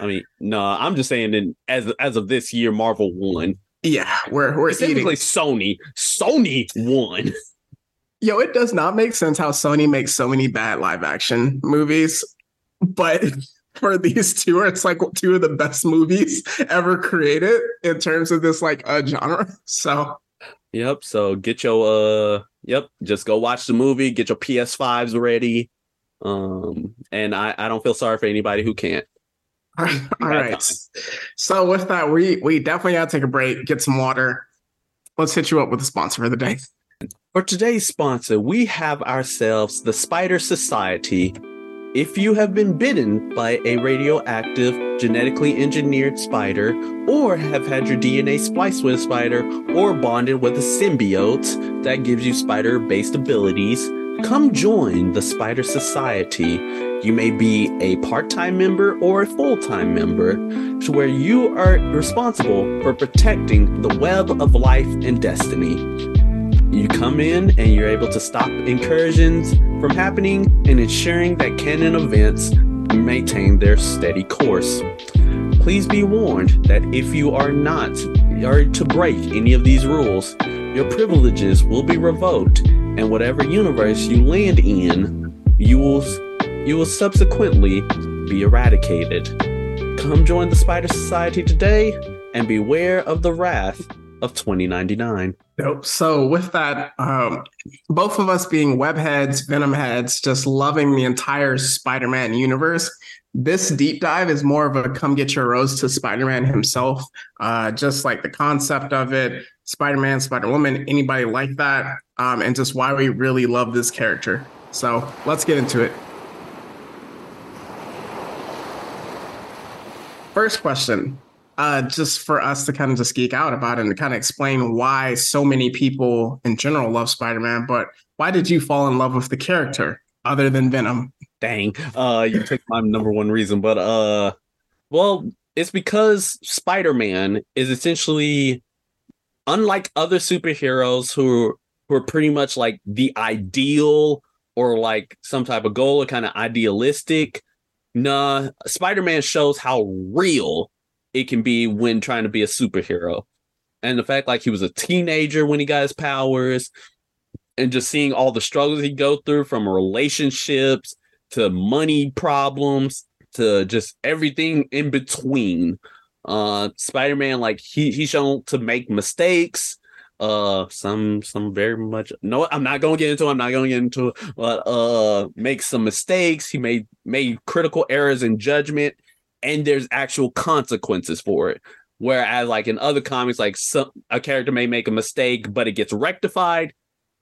I mean, no, I'm just saying. In, as as of this year, Marvel won. Yeah, we're we're specifically eating. Sony. Sony won. Yo, it does not make sense how Sony makes so many bad live action movies, but for these two, it's like two of the best movies ever created in terms of this like uh, genre. So, yep. So get your uh, yep, just go watch the movie. Get your PS5s ready. Um, and I I don't feel sorry for anybody who can't. All right. So with that, we we definitely gotta take a break, get some water. Let's hit you up with a sponsor for the day. For today's sponsor, we have ourselves the Spider Society. If you have been bitten by a radioactive, genetically engineered spider, or have had your DNA spliced with a spider, or bonded with a symbiote that gives you spider based abilities, come join the Spider Society. You may be a part time member or a full time member, to where you are responsible for protecting the web of life and destiny. You come in and you're able to stop incursions from happening and ensuring that canon events maintain their steady course. Please be warned that if you are not or to break any of these rules, your privileges will be revoked, and whatever universe you land in, you will you will subsequently be eradicated. Come join the Spider Society today and beware of the wrath of 2099. Nope. So with that, um, both of us being web heads, venom heads, just loving the entire Spider-Man universe. This deep dive is more of a come get your rose to Spider-Man himself. Uh, just like the concept of it, Spider-Man, Spider-Woman, anybody like that, um, and just why we really love this character. So let's get into it. First question uh, just for us to kind of just geek out about and kind of explain why so many people in general love Spider-Man, but why did you fall in love with the character other than Venom? Dang, uh, you took my number one reason, but uh, well, it's because Spider-Man is essentially unlike other superheroes who who are pretty much like the ideal or like some type of goal or kind of idealistic. Nah, Spider-Man shows how real it can be when trying to be a superhero. And the fact like he was a teenager when he got his powers and just seeing all the struggles he go through from relationships to money problems to just everything in between. Uh Spider-Man like he he's shown to make mistakes. Uh some some very much no I'm not gonna get into it, I'm not gonna get into it, but uh make some mistakes. He made made critical errors in judgment and there's actual consequences for it. Whereas, like in other comics, like some a character may make a mistake, but it gets rectified.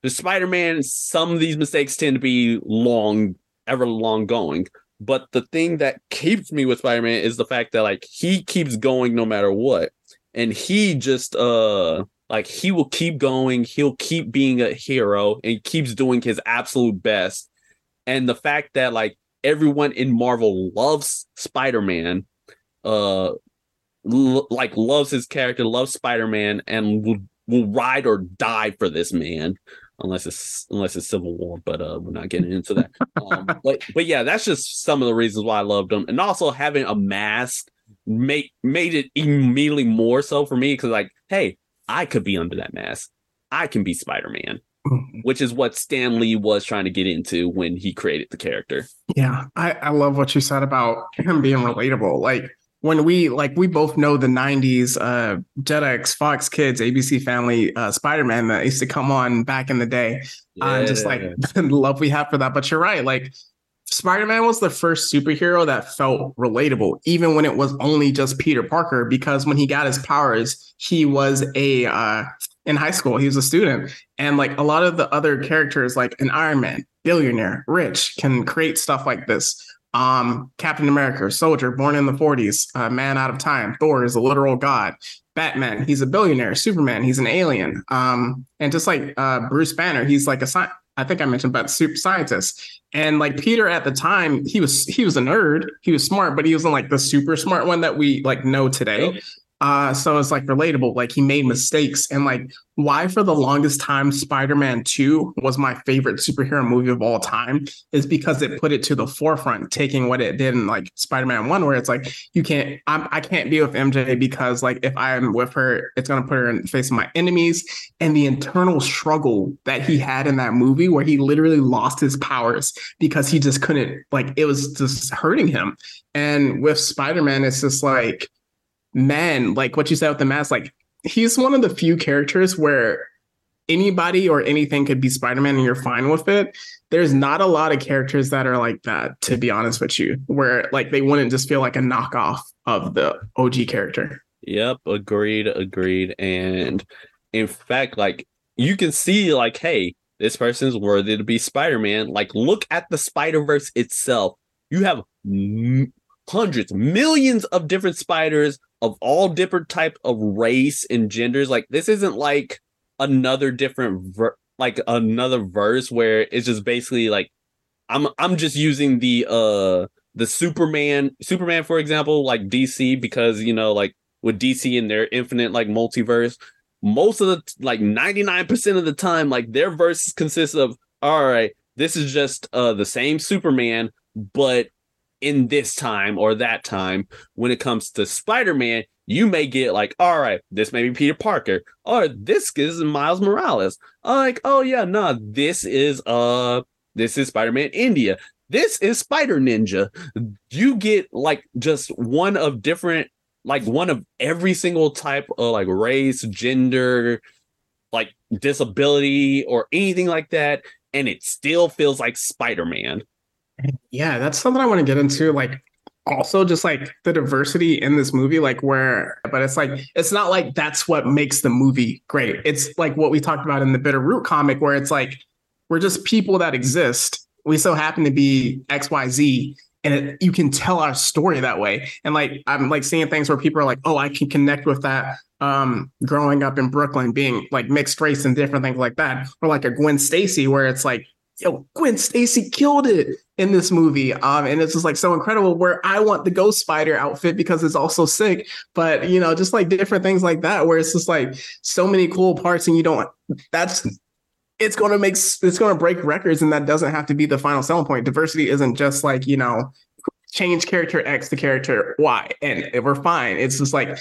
The Spider-Man, some of these mistakes tend to be long, ever long going. But the thing that keeps me with Spider-Man is the fact that like he keeps going no matter what. And he just uh like he will keep going, he'll keep being a hero and keeps doing his absolute best. And the fact that like everyone in Marvel loves Spider-Man, uh, l- like loves his character, loves Spider-Man, and will will ride or die for this man. Unless it's unless it's Civil War, but uh, we're not getting into that. um, but but yeah, that's just some of the reasons why I loved him, and also having a mask made made it immediately more so for me because like, hey, I could be under that mask. I can be Spider Man. which is what Stan Lee was trying to get into when he created the character. Yeah, I, I love what you said about him being relatable. Like when we like we both know the 90s uh Jetix, Fox Kids, ABC Family, uh Spider-Man that used to come on back in the day. Yeah. Uh, just like the love we have for that. But you're right, like Spider-Man was the first superhero that felt relatable, even when it was only just Peter Parker, because when he got his powers, he was a uh in high school. He was a student. And like a lot of the other characters, like an Iron Man, billionaire, rich, can create stuff like this. Um, Captain America, soldier, born in the 40s, uh, man out of time. Thor is a literal god. Batman, he's a billionaire. Superman, he's an alien. Um, and just like uh, Bruce Banner, he's like a sci- I think I mentioned about super scientist. And like Peter at the time, he was he was a nerd. He was smart, but he wasn't like the super smart one that we like know today. Uh, so it's like relatable. Like he made mistakes, and like why for the longest time Spider-Man 2 was my favorite superhero movie of all time is because it put it to the forefront, taking what it did in like Spider-Man 1, where it's like you can't I'm I can't be with MJ because like if I'm with her, it's gonna put her in the face of my enemies. And the internal struggle that he had in that movie where he literally lost his powers because he just couldn't like it was just hurting him. And with Spider-Man, it's just like man, like what you said with the mask, like he's one of the few characters where anybody or anything could be Spider-Man and you're fine with it. There's not a lot of characters that are like that, to be honest with you, where like they wouldn't just feel like a knockoff of the OG character. Yep, agreed, agreed. And in fact, like you can see, like, hey, this person's worthy to be Spider-Man. Like, look at the Spider-Verse itself. You have m- hundreds, millions of different spiders of all different type of race and genders. Like this isn't like another different ver- like another verse where it's just basically like I'm I'm just using the uh the Superman Superman for example like DC because you know like with DC and their infinite like multiverse most of the like 99% of the time like their verses consist of all right this is just uh the same Superman but in this time or that time. When it comes to Spider Man, you may get like, all right, this may be Peter Parker, or this is Miles Morales. Like, oh yeah, no, nah, this is uh, this is Spider Man India. This is Spider Ninja. You get like just one of different, like one of every single type of like race, gender, like disability, or anything like that, and it still feels like Spider Man. Yeah, that's something I want to get into. Like, also just like the diversity in this movie, like where, but it's like, it's not like that's what makes the movie great. It's like what we talked about in the Bitterroot comic, where it's like, we're just people that exist. We so happen to be XYZ. And it, you can tell our story that way. And like, I'm like seeing things where people are like, oh, I can connect with that um growing up in Brooklyn being like mixed race and different things like that or like a Gwen Stacy where it's like yo, Gwen Stacy killed it in this movie. Um, and it's just like so incredible where I want the Ghost Spider outfit because it's also sick. But you know, just like different things like that, where it's just like so many cool parts, and you don't that's it's gonna make it's gonna break records, and that doesn't have to be the final selling point. Diversity isn't just like, you know, change character X to character Y and we're fine. It's just like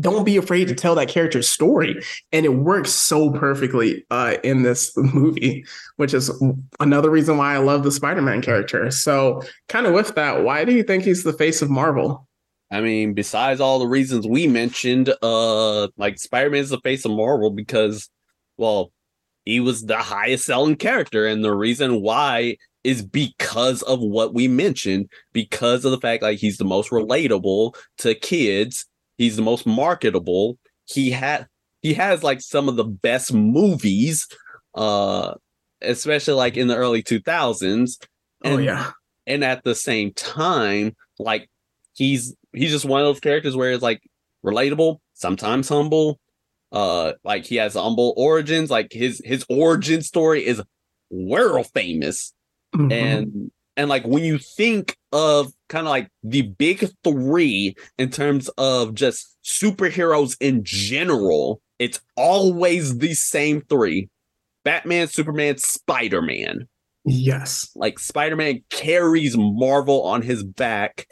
don't be afraid to tell that character's story. And it works so perfectly uh, in this movie which is another reason why i love the spider-man character. So kind of with that why do you think he's the face of marvel? I mean besides all the reasons we mentioned uh like spider-man is the face of marvel because well he was the highest selling character. And the reason why is because of what we mentioned because of the fact like he's the most relatable to kids He's the most marketable. He had he has like some of the best movies, uh, especially like in the early 2000s. And, oh yeah. And at the same time, like he's he's just one of those characters where it's like relatable, sometimes humble. Uh like he has humble origins, like his his origin story is world famous. Mm-hmm. And and like when you think of kind of like the big three in terms of just superheroes in general, it's always the same three Batman, Superman, Spider Man. Yes. Like Spider Man carries Marvel on his back,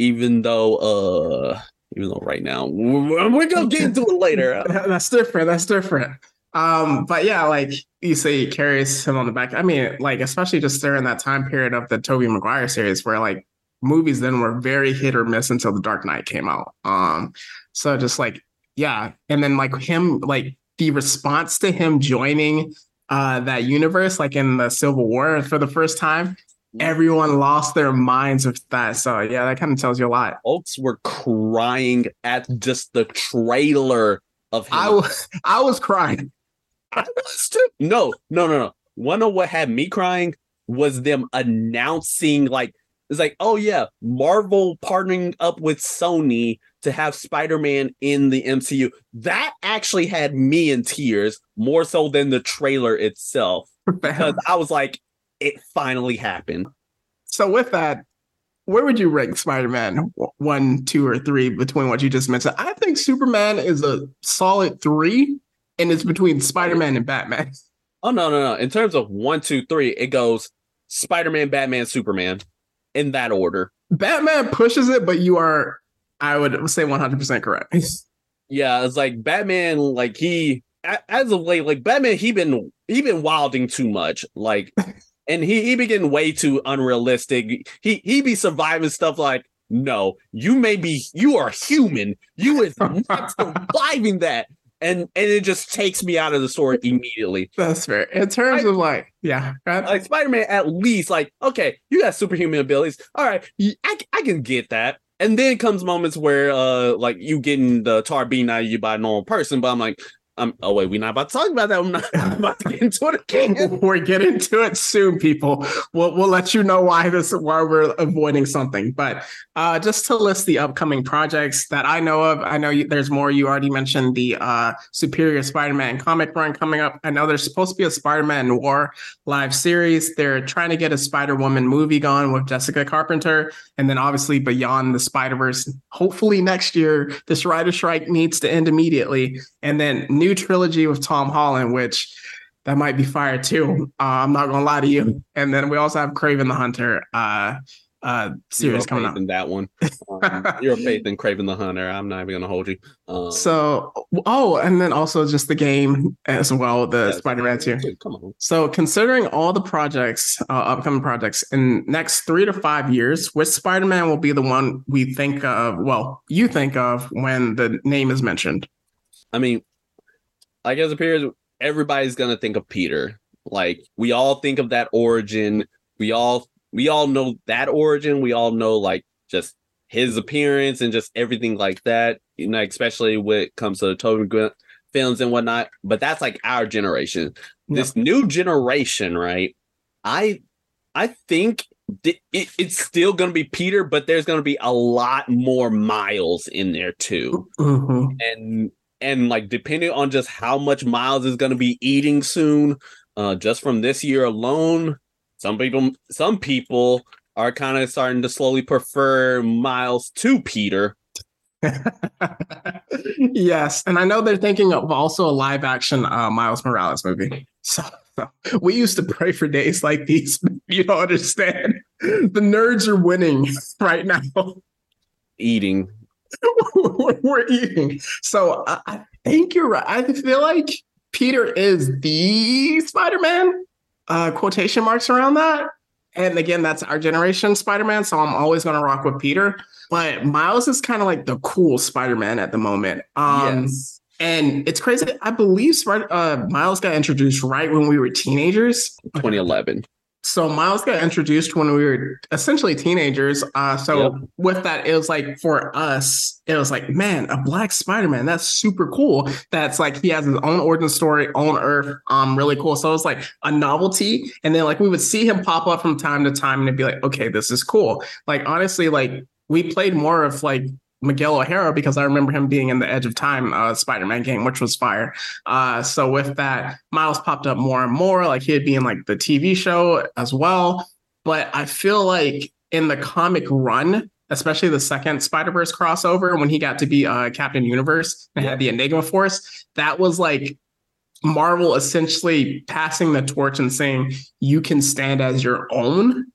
even though, uh, even though right now we're gonna get into it later. That's different. That's different. Um, but yeah, like you say, he carries him on the back. I mean, like especially just during that time period of the Tobey Maguire series, where like movies then were very hit or miss until The Dark Knight came out. Um, so just like yeah, and then like him, like the response to him joining uh that universe, like in the Civil War for the first time, everyone lost their minds with that. So yeah, that kind of tells you a lot. Folks were crying at just the trailer of him. I was I was crying. I was too. No, no, no, no. One of what had me crying was them announcing like it's like, oh yeah, Marvel partnering up with Sony to have Spider-Man in the MCU. That actually had me in tears more so than the trailer itself. because I was like, it finally happened. So with that, where would you rank Spider-Man one, two, or three between what you just mentioned? I think Superman is a solid three, and it's between Spider-Man and Batman. Oh no, no, no. In terms of one, two, three, it goes Spider-Man, Batman, Superman in that order. Batman pushes it, but you are, I would say, one hundred percent correct. Yeah, it's like Batman, like he as of late, like Batman, he been he been wilding too much, like, and he he be getting way too unrealistic. He he be surviving stuff like, no, you may be, you are human, you is not surviving that, and and it just takes me out of the story immediately. That's fair. In terms I, of like, yeah, right? like Spider Man, at least like, okay, you got superhuman abilities. All right, I I can get that. And then comes moments where uh like you getting the tar beaten out of you by a normal person, but I'm like, um, oh wait, we're not about to talk about that. I'm not about to get into it again. we're getting into it soon, people. We'll we'll let you know why this why we're avoiding something. But uh, just to list the upcoming projects that I know of, I know you, there's more. You already mentioned the uh, Superior Spider-Man comic run coming up. I know there's supposed to be a Spider-Man Noir live series. They're trying to get a Spider-Woman movie going with Jessica Carpenter, and then obviously Beyond the Spider-Verse. Hopefully next year, this writer strike needs to end immediately, and then new trilogy with Tom Holland, which that might be fire too. Uh, I'm not gonna lie to you. And then we also have Kraven the Hunter uh, uh, series coming up. In that one, um, your faith in Kraven the Hunter. I'm not even gonna hold you. Um, so, oh, and then also just the game as well, the yeah, Spider-Man two. Come on. So, considering all the projects, uh, upcoming projects in next three to five years, which Spider-Man will be the one we think of? Well, you think of when the name is mentioned. I mean, like as appears, everybody's gonna think of Peter. Like we all think of that origin. We all we all know that origin. We all know like just his appearance and just everything like that. You know, especially when it comes to the Tobey films and whatnot. But that's like our generation. This new generation, right? I I think it, it's still going to be Peter, but there's going to be a lot more Miles in there too. Mm-hmm. And and like depending on just how much Miles is going to be eating soon, uh, just from this year alone, some people some people are kind of starting to slowly prefer Miles to Peter. yes, and I know they're thinking of also a live action uh, Miles Morales movie. So, so, we used to pray for days like these. You don't understand. The nerds are winning right now. Eating we're eating. So I, I think you're right. I feel like Peter is the Spider Man. Uh, quotation marks around that. And again, that's our generation Spider Man. So I'm always going to rock with Peter. But Miles is kind of like the cool Spider Man at the moment. Um, yes. And it's crazy. I believe uh, Miles got introduced right when we were teenagers. 2011 so Miles got introduced when we were essentially teenagers. Uh, so yep. with that, it was like for us, it was like, man, a black Spider-Man, that's super cool. That's like he has his own origin story on Earth. Um, really cool. So it was like a novelty. And then like we would see him pop up from time to time and it'd be like, okay, this is cool. Like honestly, like we played more of like Miguel O'Hara because I remember him being in the Edge of Time uh, Spider-Man game, which was fire. Uh, so with that, Miles popped up more and more. Like he'd be in like the TV show as well. But I feel like in the comic run, especially the second Spider Verse crossover when he got to be uh, Captain Universe and had the Enigma Force, that was like Marvel essentially passing the torch and saying you can stand as your own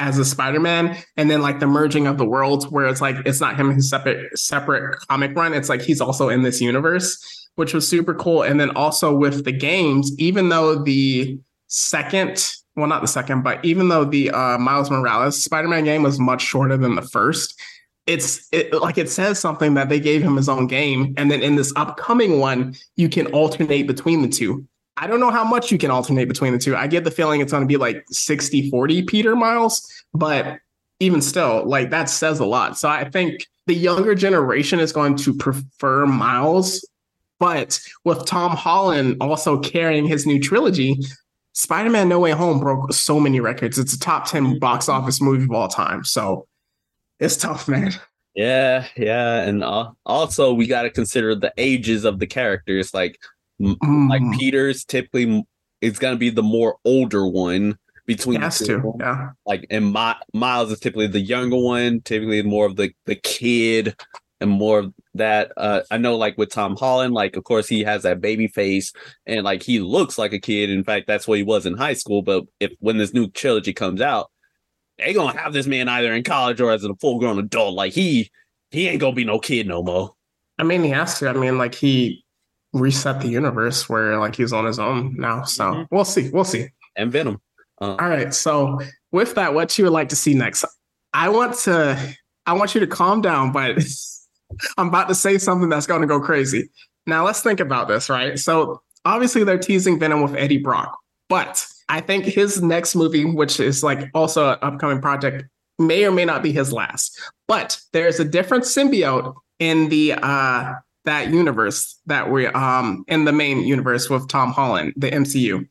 as a Spider-Man, and then like the merging of the worlds, where it's like it's not him his separate separate comic run. It's like he's also in this universe, which was super cool. And then also with the games, even though the second, well, not the second, but even though the uh, Miles Morales Spider-Man game was much shorter than the first, it's it, like it says something that they gave him his own game, and then in this upcoming one, you can alternate between the two. I don't know how much you can alternate between the two. I get the feeling it's going to be like 60 40 Peter Miles, but even still, like that says a lot. So I think the younger generation is going to prefer Miles, but with Tom Holland also carrying his new trilogy, Spider Man No Way Home broke so many records. It's a top 10 box office movie of all time. So it's tough, man. Yeah, yeah. And uh, also, we got to consider the ages of the characters. Like, mm. like Peter's typically it's going to be the more older one. between has the two. to. Yeah. Like, and My, Miles is typically the younger one, typically more of the the kid, and more of that. Uh, I know, like with Tom Holland, like of course he has that baby face, and like he looks like a kid. In fact, that's what he was in high school. But if when this new trilogy comes out, they gonna have this man either in college or as a full grown adult. Like he he ain't gonna be no kid no more. I mean, he has to. I mean, like he reset the universe where like he's on his own now. So Mhm. we'll see. We'll see. And Venom. Uh, All right. So with that, what you would like to see next? I want to I want you to calm down, but I'm about to say something that's gonna go crazy. Now let's think about this, right? So obviously they're teasing Venom with Eddie Brock, but I think his next movie, which is like also an upcoming project, may or may not be his last. But there's a different symbiote in the uh that universe that we um in the main universe with Tom Holland, the MCU.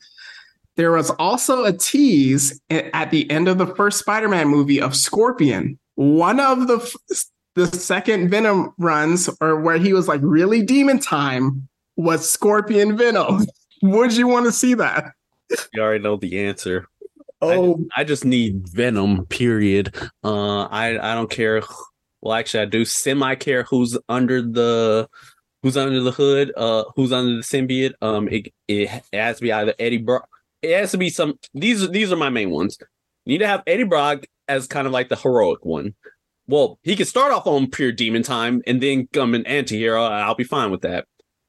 There was also a tease at the end of the first Spider-Man movie of Scorpion. One of the f- the second Venom runs, or where he was like really demon time, was Scorpion Venom. Would you want to see that? you already know the answer. Oh, I just need Venom. Period. Uh, I I don't care. Well, actually, I do semi care who's under the who's under the hood. Uh, who's under the symbiote. Um, it it has to be either Eddie Brock. It has to be some. These these are my main ones. You need to have Eddie Brock as kind of like the heroic one. Well, he can start off on pure demon time and then come an anti-hero. I'll be fine with that.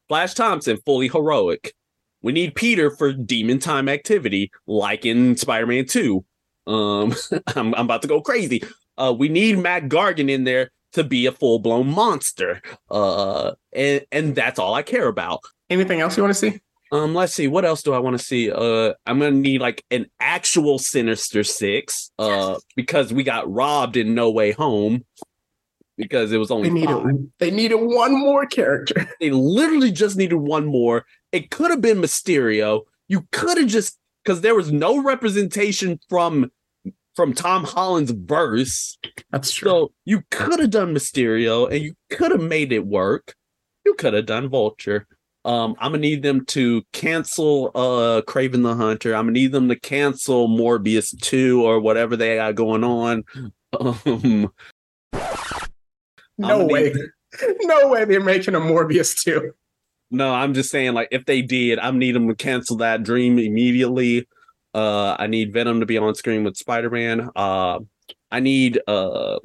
Flash Thompson, fully heroic. We need Peter for demon time activity, like in Spider-Man 2. Um, I'm, I'm about to go crazy. Uh, we need Mac Gargan in there to be a full-blown monster. Uh, and and that's all I care about. anything else you want to see? Um, let's see, what else do I want to see? Uh, I'm gonna need like an actual Sinister Six. Uh, because we got robbed in No Way Home. Because it was only They five. needed they needed one more character. They literally just needed one more. It could have been Mysterio. You could have just because there was no representation from from Tom Holland's verse. That's true. So you could have done Mysterio and you could have made it work. You could have done Vulture. Um, I'm gonna need them to cancel uh Kraven the Hunter. I'm gonna need them to cancel Morbius 2 or whatever they got going on. Um, no way. need- No way they're making a Morbius 2. No, I'm just saying, like, if they did, I need them to cancel that dream immediately. Uh, I need Venom to be on screen with Spider Man. Uh, I need uh,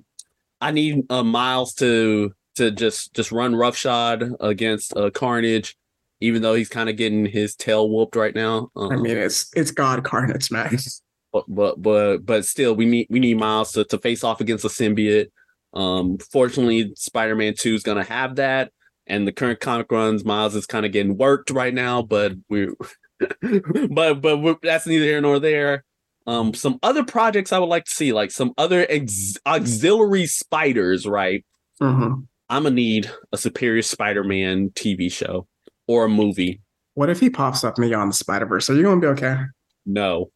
I need uh, Miles to to just just run roughshod against uh, Carnage, even though he's kind of getting his tail whooped right now. Um, I mean, it's it's God Carnage, man. but but but but still, we need we need Miles to, to face off against the symbiote. Um, fortunately, Spider Man Two is gonna have that, and the current comic runs, Miles is kind of getting worked right now, but we're but but that's neither here nor there. Um, some other projects I would like to see, like some other ex- auxiliary spiders, right? Mhm. I'm gonna need a Superior Spider-Man TV show or a movie. What if he pops up beyond the Spider Verse? Are you gonna be okay? No,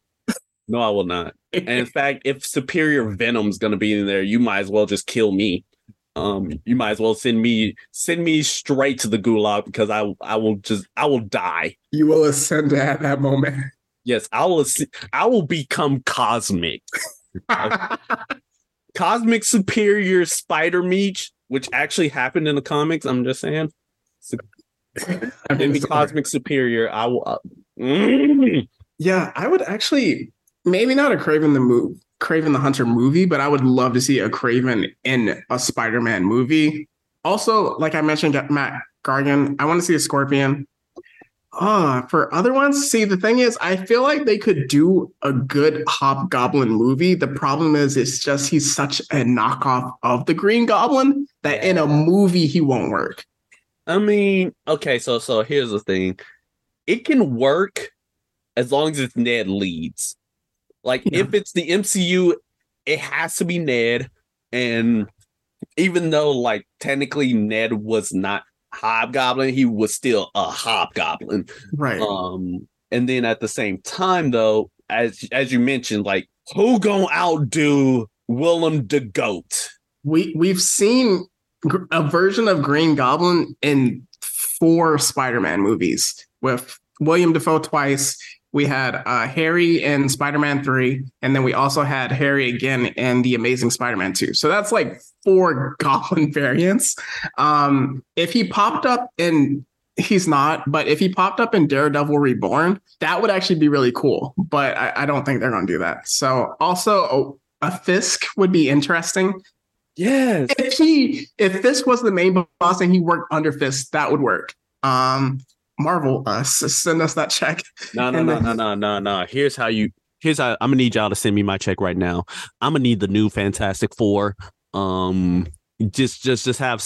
no, I will not. And in fact, if Superior Venom's gonna be in there, you might as well just kill me. Um, you might as well send me send me straight to the gulag because I I will just I will die. you will ascend at that moment. Yes, I will I will become cosmic. Cosmic Superior Spider Meech, which actually happened in the comics. I'm just saying. I mean, In the it's- Cosmic Superior, I will. Uh, mm, Yeah, I would actually maybe not a Kraven the move, Kraven the Hunter movie, but I would love to see a Kraven in a Spider-Man movie. Also, like I mentioned, Mac Gargan, I want to see a Scorpion. Ah, for other ones, see the thing is, I feel like they could do a good Hobgoblin movie. The problem is, it's just he's such a knockoff of the Green Goblin that in a movie he won't work. I mean, okay, so so here's the thing. It can work as long as it's Ned leads. Like Yeah. if it's the MCU, it has to be Ned. And even though like technically Ned was not Hobgoblin, he was still a Hobgoblin. Right. Um, and then at the same time, though, as as you mentioned, like who gonna outdo Willem the Goat? we we've seen a version of Green Goblin in four Spider-Man movies with Willem Dafoe twice, We had uh, Harry in Spider Man 3, and then we also had Harry again in The Amazing Spider Man 2. So that's like four Goblin variants. Um, if he popped up in he's not, but if he popped up in Daredevil Reborn, that would actually be really cool. But I, I don't think they're going to do that. So also a, a Fisk would be interesting. Yes. If he if Fisk was the main boss and he worked under Fisk, that would work. Um, Marvel, uh, send us that check. No, no, no, no, no, no, no. Here's how you. Here's how I'm gonna need y'all to send me my check right now. I'm gonna need the new Fantastic Four. Um, just, just, just have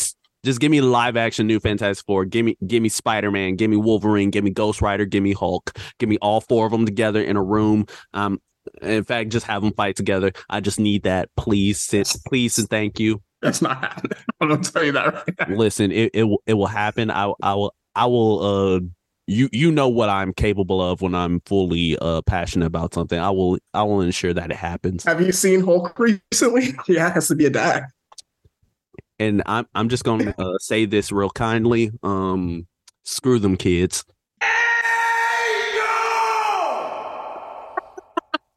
just give me live action new Fantastic Four. Give me give me Spider Man. Give me Wolverine. Give me Ghost Rider. Give me Hulk. Give me all four of them together in a room. Um, in fact, just have them fight together. I just need that, please, please, and thank you. That's not happening. I'm gonna tell you that right now. Listen, it it will it will happen. I I will I will uh you you know what I'm capable of when I'm fully uh passionate about something. I will I will ensure that it happens. Have you seen Hulk recently? yeah, it has to be a dad and I'm I'm just gonna uh, say this real kindly. Um, screw them kids.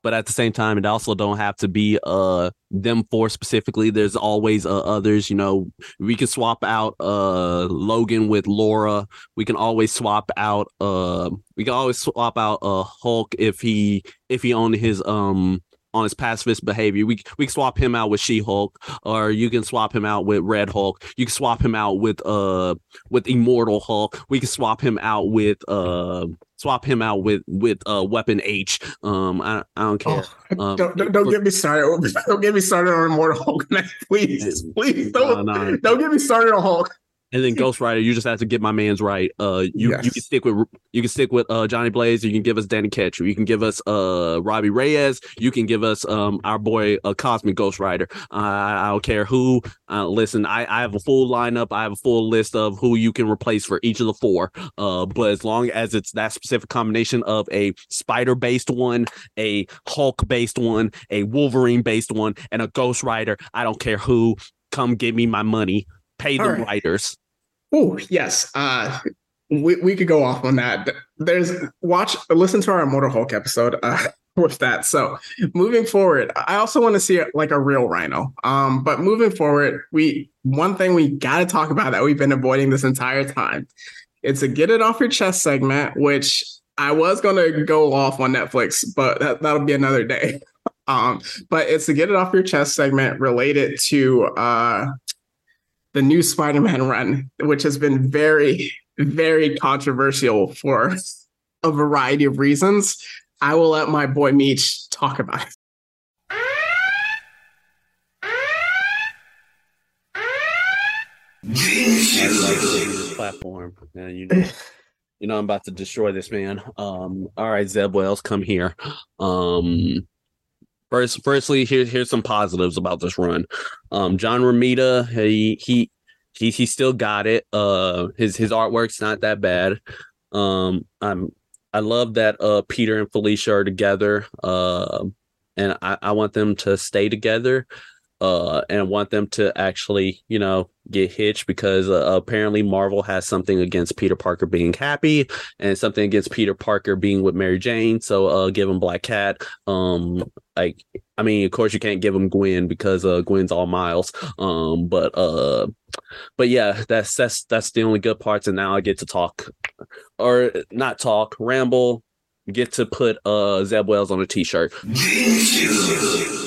But at the same time, it also don't have to be uh them four specifically. There's always uh, others. You know, we can swap out uh Logan with Laura. We can always swap out uh we can always swap out uh Hulk if he if he owned his um on his pacifist behavior. We we can swap him out with She Hulk, or you can swap him out with Red Hulk. You can swap him out with uh with Immortal Hulk. We can swap him out with uh swap him out with with uh Weapon H. Um, I, I don't care. Oh, um, don't, don't, don't get me started. Don't get me started on Immortal Hulk, please, please don't don't get me started on Hulk and then Ghost Rider, you just have to get my man's right. Uh, you yes. you can stick with you can stick with uh Johnny Blaze. You can give us Danny Ketchum. You can give us uh Robbie Reyes. You can give us um our boy uh, Cosmic Ghost Rider. Uh, I don't care who. Uh, listen, I I have a full lineup. I have a full list of who you can replace for each of the four. Uh, but as long as it's that specific combination of a spider based one, a Hulk based one, a Wolverine based one, and a Ghost Rider, I don't care who. Come give me my money pay the right. writers. Oh yes, uh, we we could go off on that. There's watch listen to our Immortal Hulk episode uh, with that. So moving forward, I also want to see like a real Rhino. Um, but moving forward, we one thing we got to talk about that we've been avoiding this entire time. It's a get it off your chest segment, which I was gonna go off on Netflix, but that, that'll be another day. Um, but it's a get it off your chest segment related to uh the new Spider-Man run, which has been very, very controversial for a variety of reasons. I will let my boy Meech talk about it. platform and you know you know i'm about to destroy this man um all right zeb wells come here um First, firstly, here, here's some positives about this run. Um, John Romita, he he he he still got it. Uh, his his artwork's not that bad. Um, I'm I love that uh Peter and Felicia are together. Uh, and I I want them to stay together. Uh, and want them to actually, you know, get hitched because uh, apparently Marvel has something against Peter Parker being happy and something against Peter Parker being with Mary Jane. So, uh, give him Black Cat. Um, like, I mean, of course, you can't give him Gwen because uh, Gwen's all Miles. Um, but uh, but yeah, that's that's that's the only good parts. And now I get to talk, or not talk, ramble. Get to put uh Zeb Wells on a t-shirt.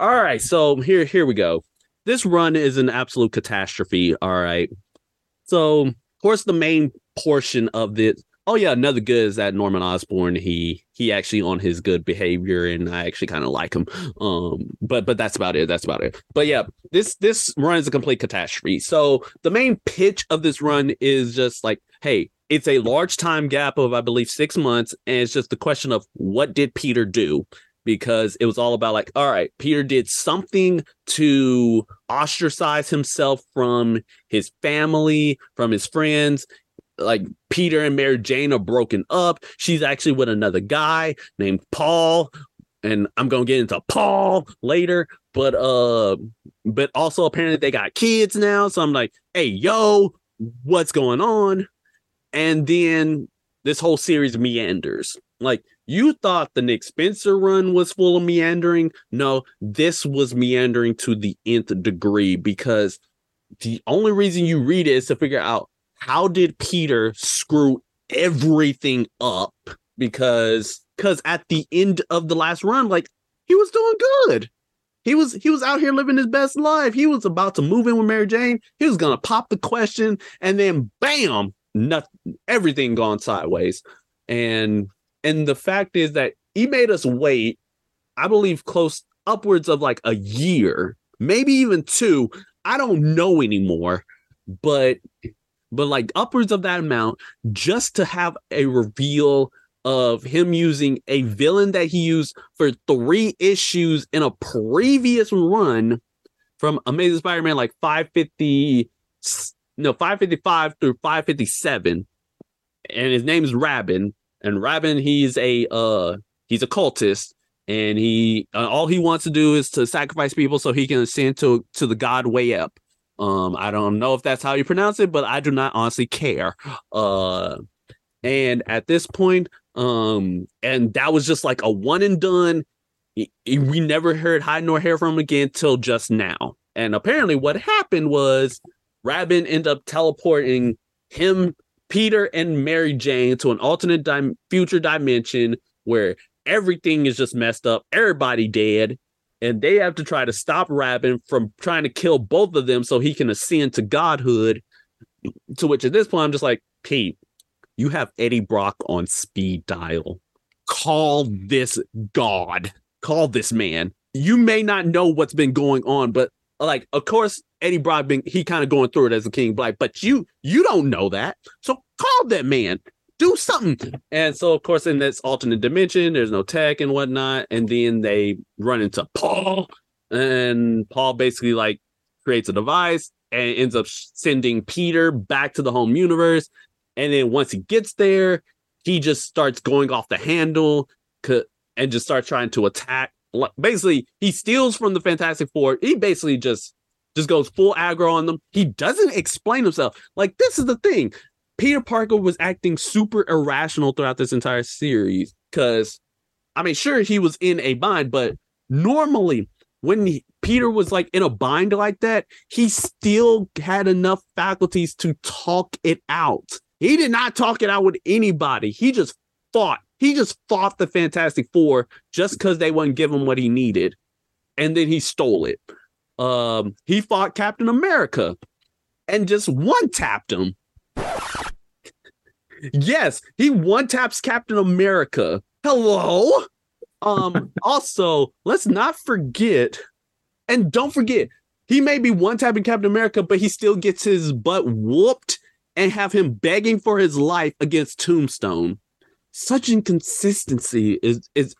All right, so here here we go. This run is an absolute catastrophe. All right. So, of course, the main portion of this. Oh yeah, another good is that Norman Osborn. He he actually on his good behavior, and I actually kind of like him. Um, but but that's about it. That's about it. But yeah, this this run is a complete catastrophe. So the main pitch of this run is just like, hey, it's a large time gap of I believe six months, and it's just the question of what did Peter do? Because it was all about like all right peter did something to ostracize himself from his family from his friends. Like peter and mary jane are broken up. She's actually with another guy named paul and i'm gonna get into paul later but uh but also apparently they got kids now so i'm like hey yo what's going on? And then this whole series meanders. Like you thought the Nick Spencer run was full of meandering. No, this was meandering to the nth degree because the only reason you read it is to figure out how did Peter screw everything up? Because because at the end of the last run like he was doing good. He was he was out here living his best life. He was about to move in with mary jane. He was gonna pop the question and then bam nothing everything gone sideways. And and the fact is that he made us wait i believe close upwards of like a year maybe even two. I don't know anymore but but like upwards of that amount just to have a reveal of him using a villain that he used for three issues in a previous run from Amazing Spider-Man like 550 no 555 through 557 and his name is Rabin and Rabin he's a uh he's a cultist and he uh, all he wants to do is to sacrifice people so he can ascend to to the god way up um, I don't know if that's how you pronounce it, but I do not honestly care. Uh, and at this point, um, and that was just like a one and done. We never heard hide nor hair from him again till just now. And apparently, what happened was Rabin ended up teleporting him, Peter, and Mary Jane to an alternate dim- future dimension where everything is just messed up, everybody dead, and they have to try to stop Rabin from trying to kill both of them so he can ascend to godhood. To which at this point, I'm just like, Pete, you have Eddie Brock on speed dial. Call this God. Call this man. You may not know what's been going on, but like, of course, Eddie Brock been he kind of going through it as a King Black, but you you don't know that. So call that man do something. And so, of course, in this alternate dimension, there's no tech and whatnot. And then they run into Paul, and Paul basically like creates a device and ends up sending Peter back to the home universe. And then once he gets there, he just starts going off the handle and just starts trying to attack. Basically, he steals from the Fantastic Four. He basically just just goes full aggro on them. He doesn't explain himself. Like this is the thing. Peter Parker was acting super irrational throughout this entire series because, I mean, sure, he was in a bind, but normally when he, Peter was like in a bind like that, he still had enough faculties to talk it out. He did not talk it out with anybody. He just fought. He just fought the Fantastic Four just because they wouldn't give him what he needed. And then he stole it. Um, he fought Captain America and just one tapped him yes, he one taps Captain America. Hello. Um, also, let's not forget, and don't forget, he may be one tapping Captain America, but he still gets his butt whooped and have him begging for his life against Tombstone. Such inconsistency is is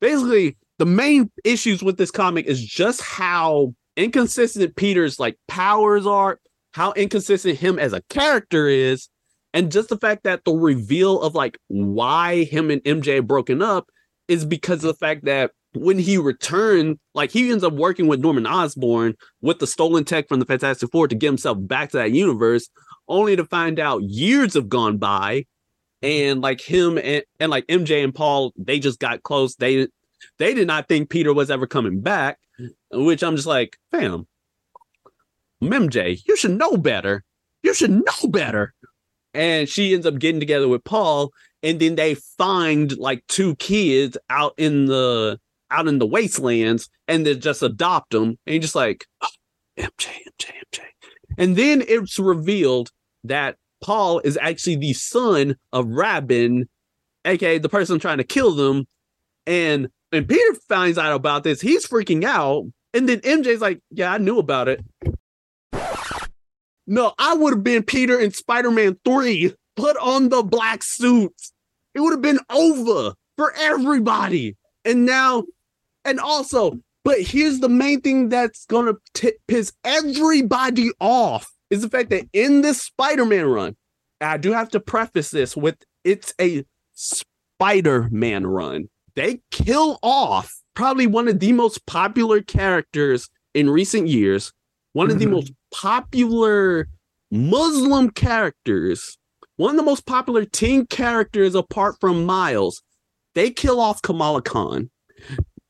basically the main issues with this comic is just how inconsistent Peter's like powers are, how inconsistent him as a character is, and just the fact that the reveal of like why him and MJ broken up is because of the fact that when he returned, like he ends up working with Norman Osborn with the stolen tech from the Fantastic Four to get himself back to that universe, only to find out years have gone by, and like him and, and like MJ and Paul, they just got close. They they did not think Peter was ever coming back, mm. which I'm just like, fam, MJ, you should know better. You should know better. And she ends up getting together with Paul, and then they find like two kids out in the out in the wastelands, and they just adopt them, and you're just like, oh, MJ, MJ, MJ, and then it's revealed that Paul is actually the son of Rabin, aka the person trying to kill them, and and Peter finds out about this, he's freaking out, and then MJ's like, yeah, I knew about it. No, I would have been Peter in Spider Man 3. Put on the black suits. It would have been over for everybody. And now, and also, but here's the main thing that's going to piss everybody off is the fact that in this Spider Man run, I do have to preface this with it's a Spider Man run. They kill off probably one of the most popular characters in recent years, one of mm-hmm. the most popular Muslim characters, one of the most popular teen characters apart from Miles, they kill off Kamala Khan.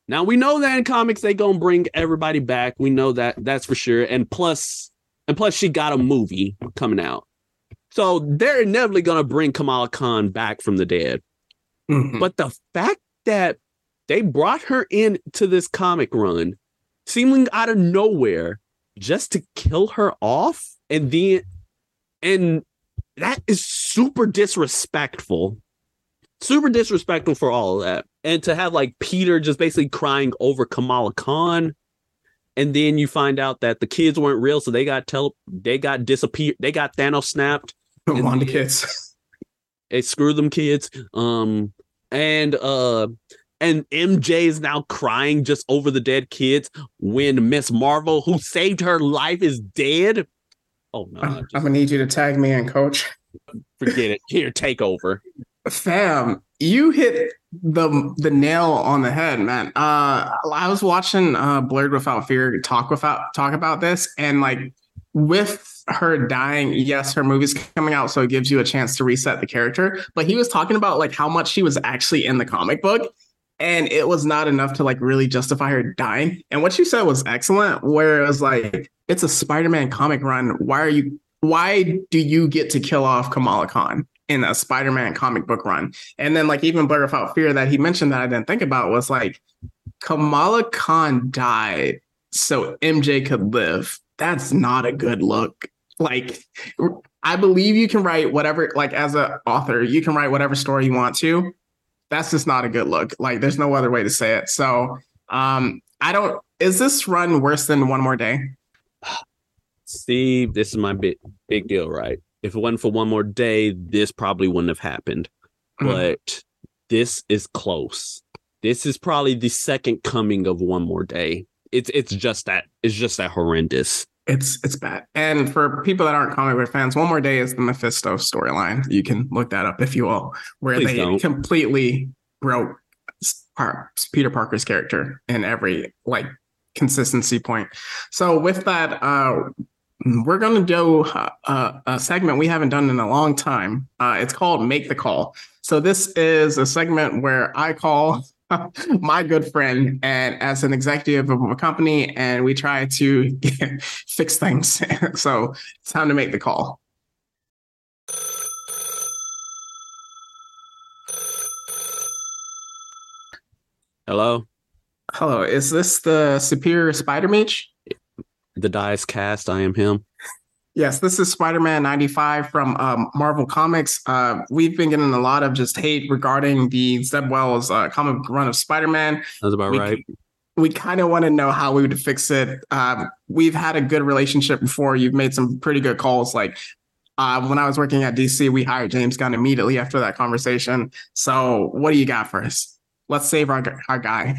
Now we know that in comics they gonna bring everybody back. We know that that's for sure. And plus, and plus she got a movie coming out. So they're inevitably gonna bring Kamala Khan back from the dead. Mhm. But the fact that they brought her in to this comic run, seeming out of nowhere, just to kill her off, and then and that is super disrespectful. Super disrespectful for all of that. And to have like Peter just basically crying over Kamala Khan. And then you find out that the kids weren't real, so they got tele they got disappeared, they got Thanos snapped Wanda kids. hey screw them kids um and uh and mj is now crying just over the dead kids when miss marvel who saved her life is dead oh no I'm gonna need you to tag me in, coach. forget it here take over Fam, you hit the the nail on the head, man. Uh I was watching uh Blurred Without Fear talk without talk about this and like with her dying, yes, her movie's coming out, so it gives you a chance to reset the character. But he was talking about like how much she was actually in the comic book, and it was not enough to like really justify her dying. And what you said was excellent, where it was like, it's a Spider-Man comic run. Why are you why do you get to kill off Kamala Khan? in a Spider-Man comic book run. And then like even Blur Without Fear that he mentioned that I didn't think about was like Kamala Khan died so MJ could live. That's not a good look. Like I believe you can write whatever like as an author, you can write whatever story you want to. That's just not a good look. Like there's no other way to say it. So um I don't is this run worse than one more day? steve this is my big big deal right if it wasn't for one more day this probably wouldn't have happened Mhm. but this is close this is probably the second coming of one more day it's it's just that it's just that horrendous It's it's bad. And for people that aren't comic book fans, One More Day is the Mephisto storyline. You can look that up if you will, where Please they don't. completely broke Peter Parker's character in every like consistency point. So with that, uh, we're going to do uh, a segment we haven't done in a long time. Uh, it's called Make the Call. So this is a segment where I call my good friend and as an executive of a company and we try to fix things. So it's time to make the call. Hello? Hello is this the superior Spider Meech? The dice cast i am him yes this is spider-man 95 from um, marvel comics uh, we've been getting a lot of just hate regarding the zeb wells uh, comic run of spider-man that's about We- right we kind of want to know how we would fix it. Um, we've had a good relationship before. You've made some pretty good calls. Like uh, when I was working at DC, we hired James Gunn immediately after that conversation. So, what do you got for us? Let's save our our guy.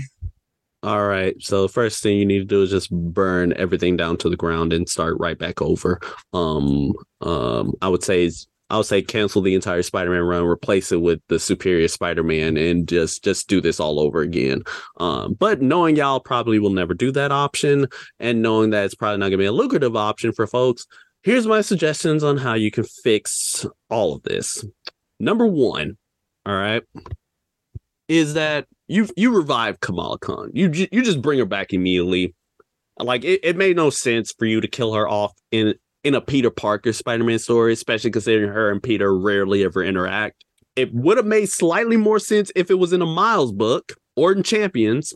All right. So the first thing you need to do is just burn everything down to the ground and start right back over. Um, um, I would say I would say cancel the entire Spider-Man run, replace it with the Superior Spider-Man, and just just do this all over again. Um, but knowing y'all probably will never do that option, and knowing that it's probably not gonna be a lucrative option for folks, here's my suggestions on how you can fix all of this. Number one, all right, is that you you revive Kamala Khan. You you just bring her back immediately. Like it, it made no sense for you to kill her off in in a Peter Parker Spider-Man story, especially considering her and Peter rarely ever interact. It would have made slightly more sense if it was in a Miles book or in Champions,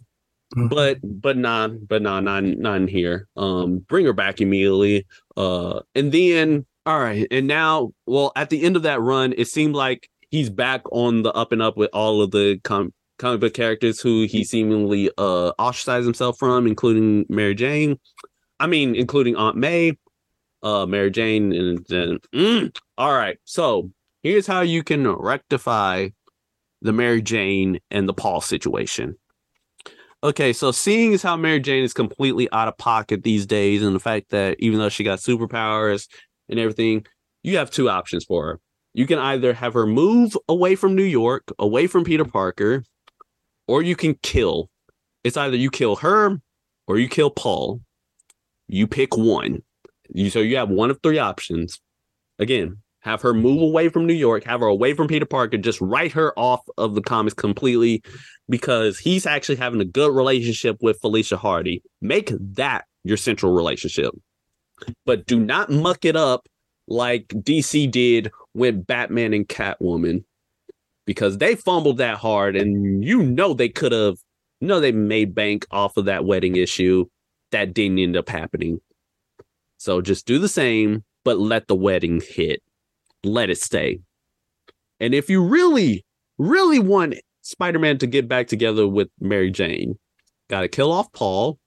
Mhm. but but not but not not not in here. Um, bring her back immediately. Uh, and then all right, and now well at the end of that run, it seemed like he's back on the up and up with all of the com- comic book characters who he seemingly uh ostracized himself from, including Mary Jane. I mean, including Aunt May, uh, Mary Jane, and then mm, all right. So here's how you can rectify the Mary Jane and the Paul situation. Okay, so seeing as how Mary Jane is completely out of pocket these days, and the fact that even though she got superpowers and everything, you have two options for her. You can either have her move away from New York, away from Peter Parker, or you can kill. It's either you kill her or you kill Paul. You pick one. You so you have one of three options. Again, have her move away from New York, have her away from Peter Parker, just write her off of the comics completely because he's actually having a good relationship with Felicia Hardy. Make that your central relationship. But do not muck it up like DC did with Batman and Catwoman because they fumbled that hard and you know they could have you know they made bank off of that wedding issue that didn't end up happening. So just do the same but let the wedding hit. Let it stay. And if you really really want Spider-Man to get back together with Mary Jane, got to kill off Paul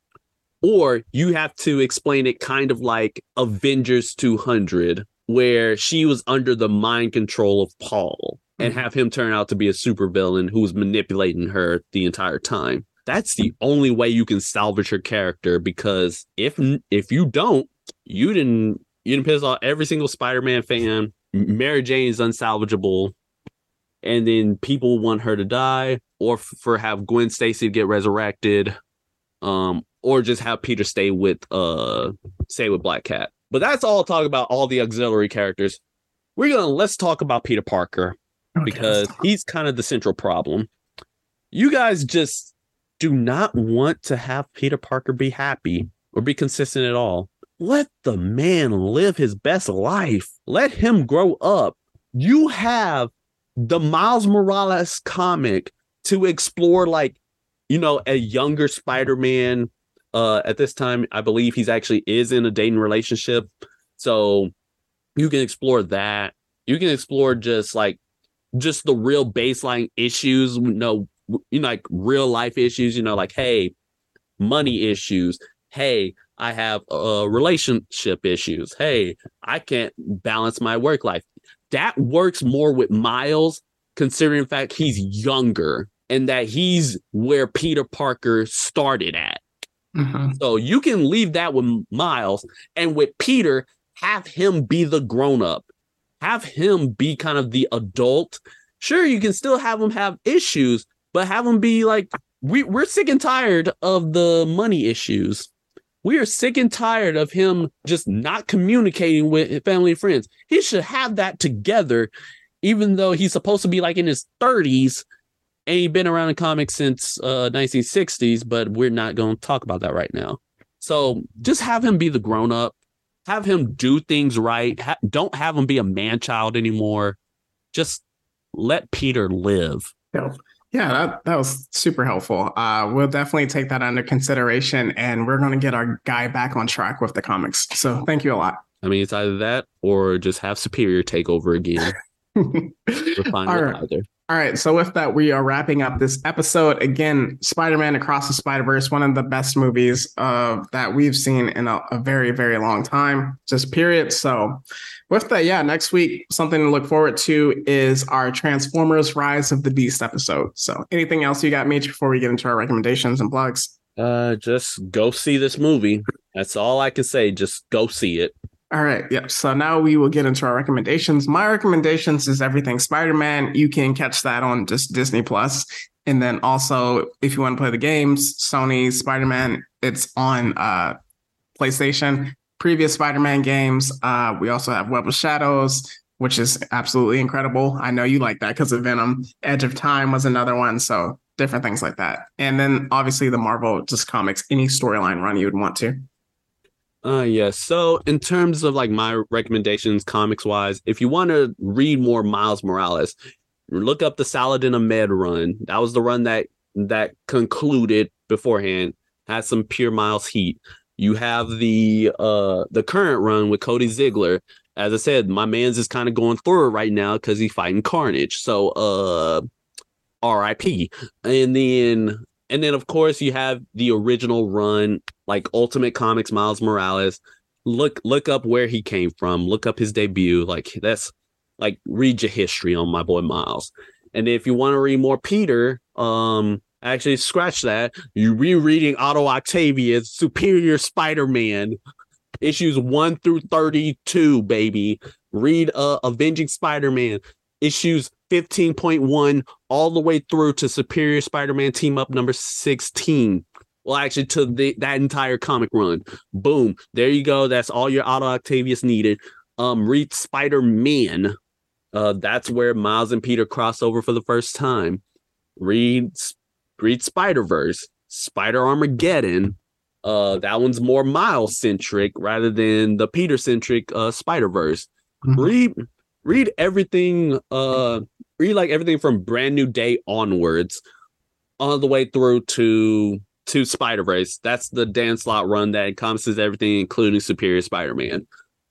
or you have to explain it kind of like Avengers 200 where she was under the mind control of Paul and Mm-hmm. have him turn out to be a supervillain who was manipulating her the entire time. That's the only way you can salvage her character because if if you don't, you didn't you didn't piss off every single Spider-Man fan. Mary Jane is unsalvageable, and then people want her to die, or f- for have Gwen Stacy get resurrected, um, or just have Peter stay with uh stay with Black Cat. But that's all talk about all the auxiliary characters. We're gonna let's talk about Peter Parker Okay, because he's kind of the central problem. You guys just do not want to have Peter Parker be happy or be consistent at all. Let the man live his best life. Let him grow up. You have the Miles Morales comic to explore, like, you know, a younger Spider Man. Uh, at this time, I believe he's actually is in a dating relationship. So you can explore that. You can explore just like just the real baseline issues, you know, you know, like real life issues, you know, like, hey, money issues. Hey, I have uh relationship issues. Hey, I can't balance my work life. That works more with Miles, considering fact he's younger and that he's where Peter Parker started at. Mhm. So you can leave that with Miles and with Peter, have him be the grown up, have him be kind of the adult. Sure, you can still have him have issues, but have him be like, we, we're sick and tired of the money issues. We are sick and tired of him just not communicating with family and friends. He should have that together, even though he's supposed to be like in his 30s and he's been around in comics since uh 1960s but we're not going to talk about that right now so just have him be the grown up have him do things right ha- don't have him be a man child anymore just let peter live Yeah, yeah, that, that was super helpful. Uh, we'll definitely take that under consideration, and we're going to get our guy back on track with the comics. So thank you a lot. i mean it's either that or just have superior take over again we're fine All with right. either All right. So with that, we are wrapping up this episode. Again, Spider-Man Across the Spider-Verse, one of the best movies uh, that we've seen in a, a very, very long time. Just period. So with that, yeah, next week, something to look forward to is our Transformers Rise of the Beast episode. So anything else you got, Mitch, before we get into our recommendations and blogs? uh just go see this movie that's all i can say just go see it All right. Yep. So now we will get into our recommendations. My recommendations is everything Spider Man. You can catch that on just Disney Plus. And then also, if you want to play the games, Sony Spider Man, it's on uh, PlayStation. Previous Spider Man games. Uh, we also have Web of Shadows, which is absolutely incredible. I know you like that because of Venom. Edge of Time was another one. So different things like that. And then obviously the Marvel just comics, any storyline run you would want to. Uh yes. So in terms of like my recommendations comics wise, if you want to read more Miles Morales, look up the Saladin Ahmed run. That was the run that that concluded beforehand. Had some pure Miles heat. You have the uh the current run with Cody Ziegler. As I said, my man's is kind of going through it right now because he's fighting Carnage. So uh R.I.P. And then and then of course you have the original run like Ultimate Comics Miles Morales. Look look up where he came from. Look up his debut. Like that's like read your history on my boy Miles. And if you want to read more Peter, um actually scratch that. You rereading Otto Octavius' Superior Spider-Man issues 1 through 32, baby. Read uh Avenging Spider-Man issues 15.1 all the way through to Superior Spider-Man team up number 16 well actually to the that entire comic run boom there you go that's all your Otto Octavius needed Um, read Spider Man. Uh, that's where Miles and Peter cross over for the first time. Read read Spider Verse, Spider Armageddon. Uh, that one's more Miles centric rather than the Peter centric uh Spider Verse. Mm-hmm. Read read everything. Uh, read like everything from Brand New Day onwards, all the way through to to Spider Verse. That's the Dan Slott run that encompasses everything, including Superior Spider Man.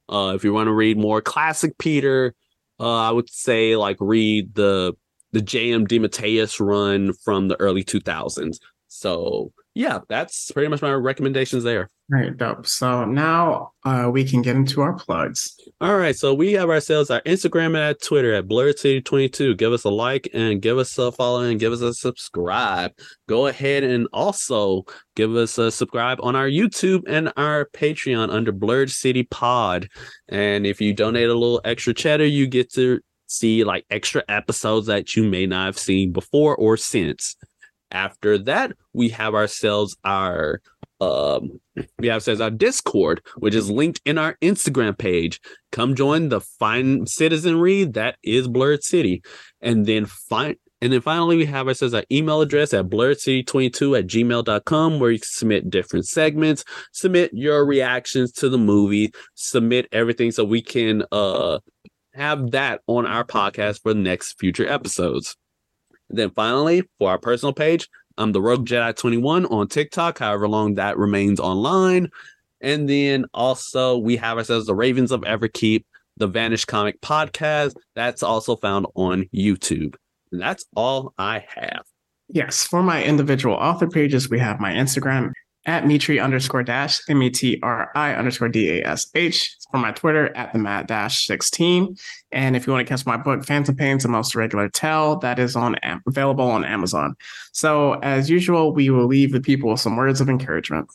Uh, if you want to read more classic Peter, uh, I would say like read the the J.M. DeMatteis run from the early 2000s. So yeah, that's pretty much my recommendations there. All right, dope. So now uh, we can get into our plugs. All right, so we have ourselves our Instagram and our Twitter at Blurred City 22. Give us a like and give us a follow and give us a subscribe. Go ahead and also give us a subscribe on our YouTube and our Patreon under Blurred City Pod. And if you donate a little extra cheddar, you get to see like extra episodes that you may not have seen before or since. After that, we have ourselves our um we have says our discord which is linked in our instagram page. Come join the fine citizenry that is blurred city. And then find and then finally we have ourselves our email address at blurredcity22 at gmail.com where you can submit different segments submit your reactions to the movie submit everything so we can uh have that on our podcast for the next future episodes and then finally, for our personal page, I'm the Rogue Jedi 21 on TikTok, however long that remains online. And then also we have ourselves the Ravens of Everkeep, the Vanished Comic Podcast. That's also found on YouTube. And that's all I have. Yes, for my individual author pages, we have my Instagram at Metri underscore dash M E T R I underscore D A S H for my Twitter at the Matt dash 16. And if you want to catch my book, Phantom Pains, the most regular tell, that is on available on Amazon. So as usual, we will leave the people with some words of encouragement.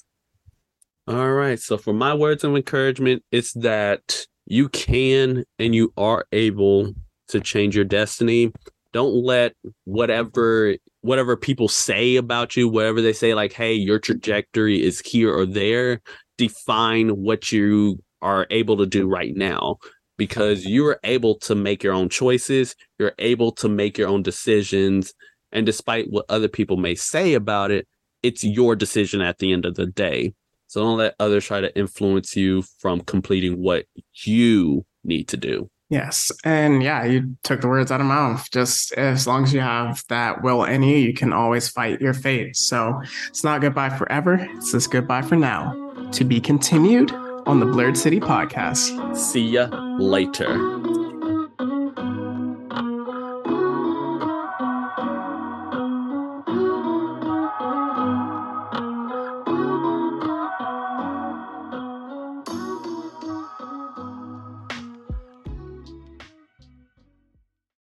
All right. So for my words of encouragement, it's that you can and you are able to change your destiny. Don't let whatever whatever people say about you, whatever they say, like, hey, your trajectory is here or there, define what you are able to do right now because you're able to make your own choices, you're able to make your own decisions. And despite what other people may say about it, it's your decision at the end of the day. So don't let others try to influence you from completing what you need to do. Yes. And yeah, you took the words out of my mouth. Just as long as you have that will in you, you can always fight your fate. So it's not goodbye forever. It's just goodbye for now. To be continued on the Blurred City podcast. See ya later.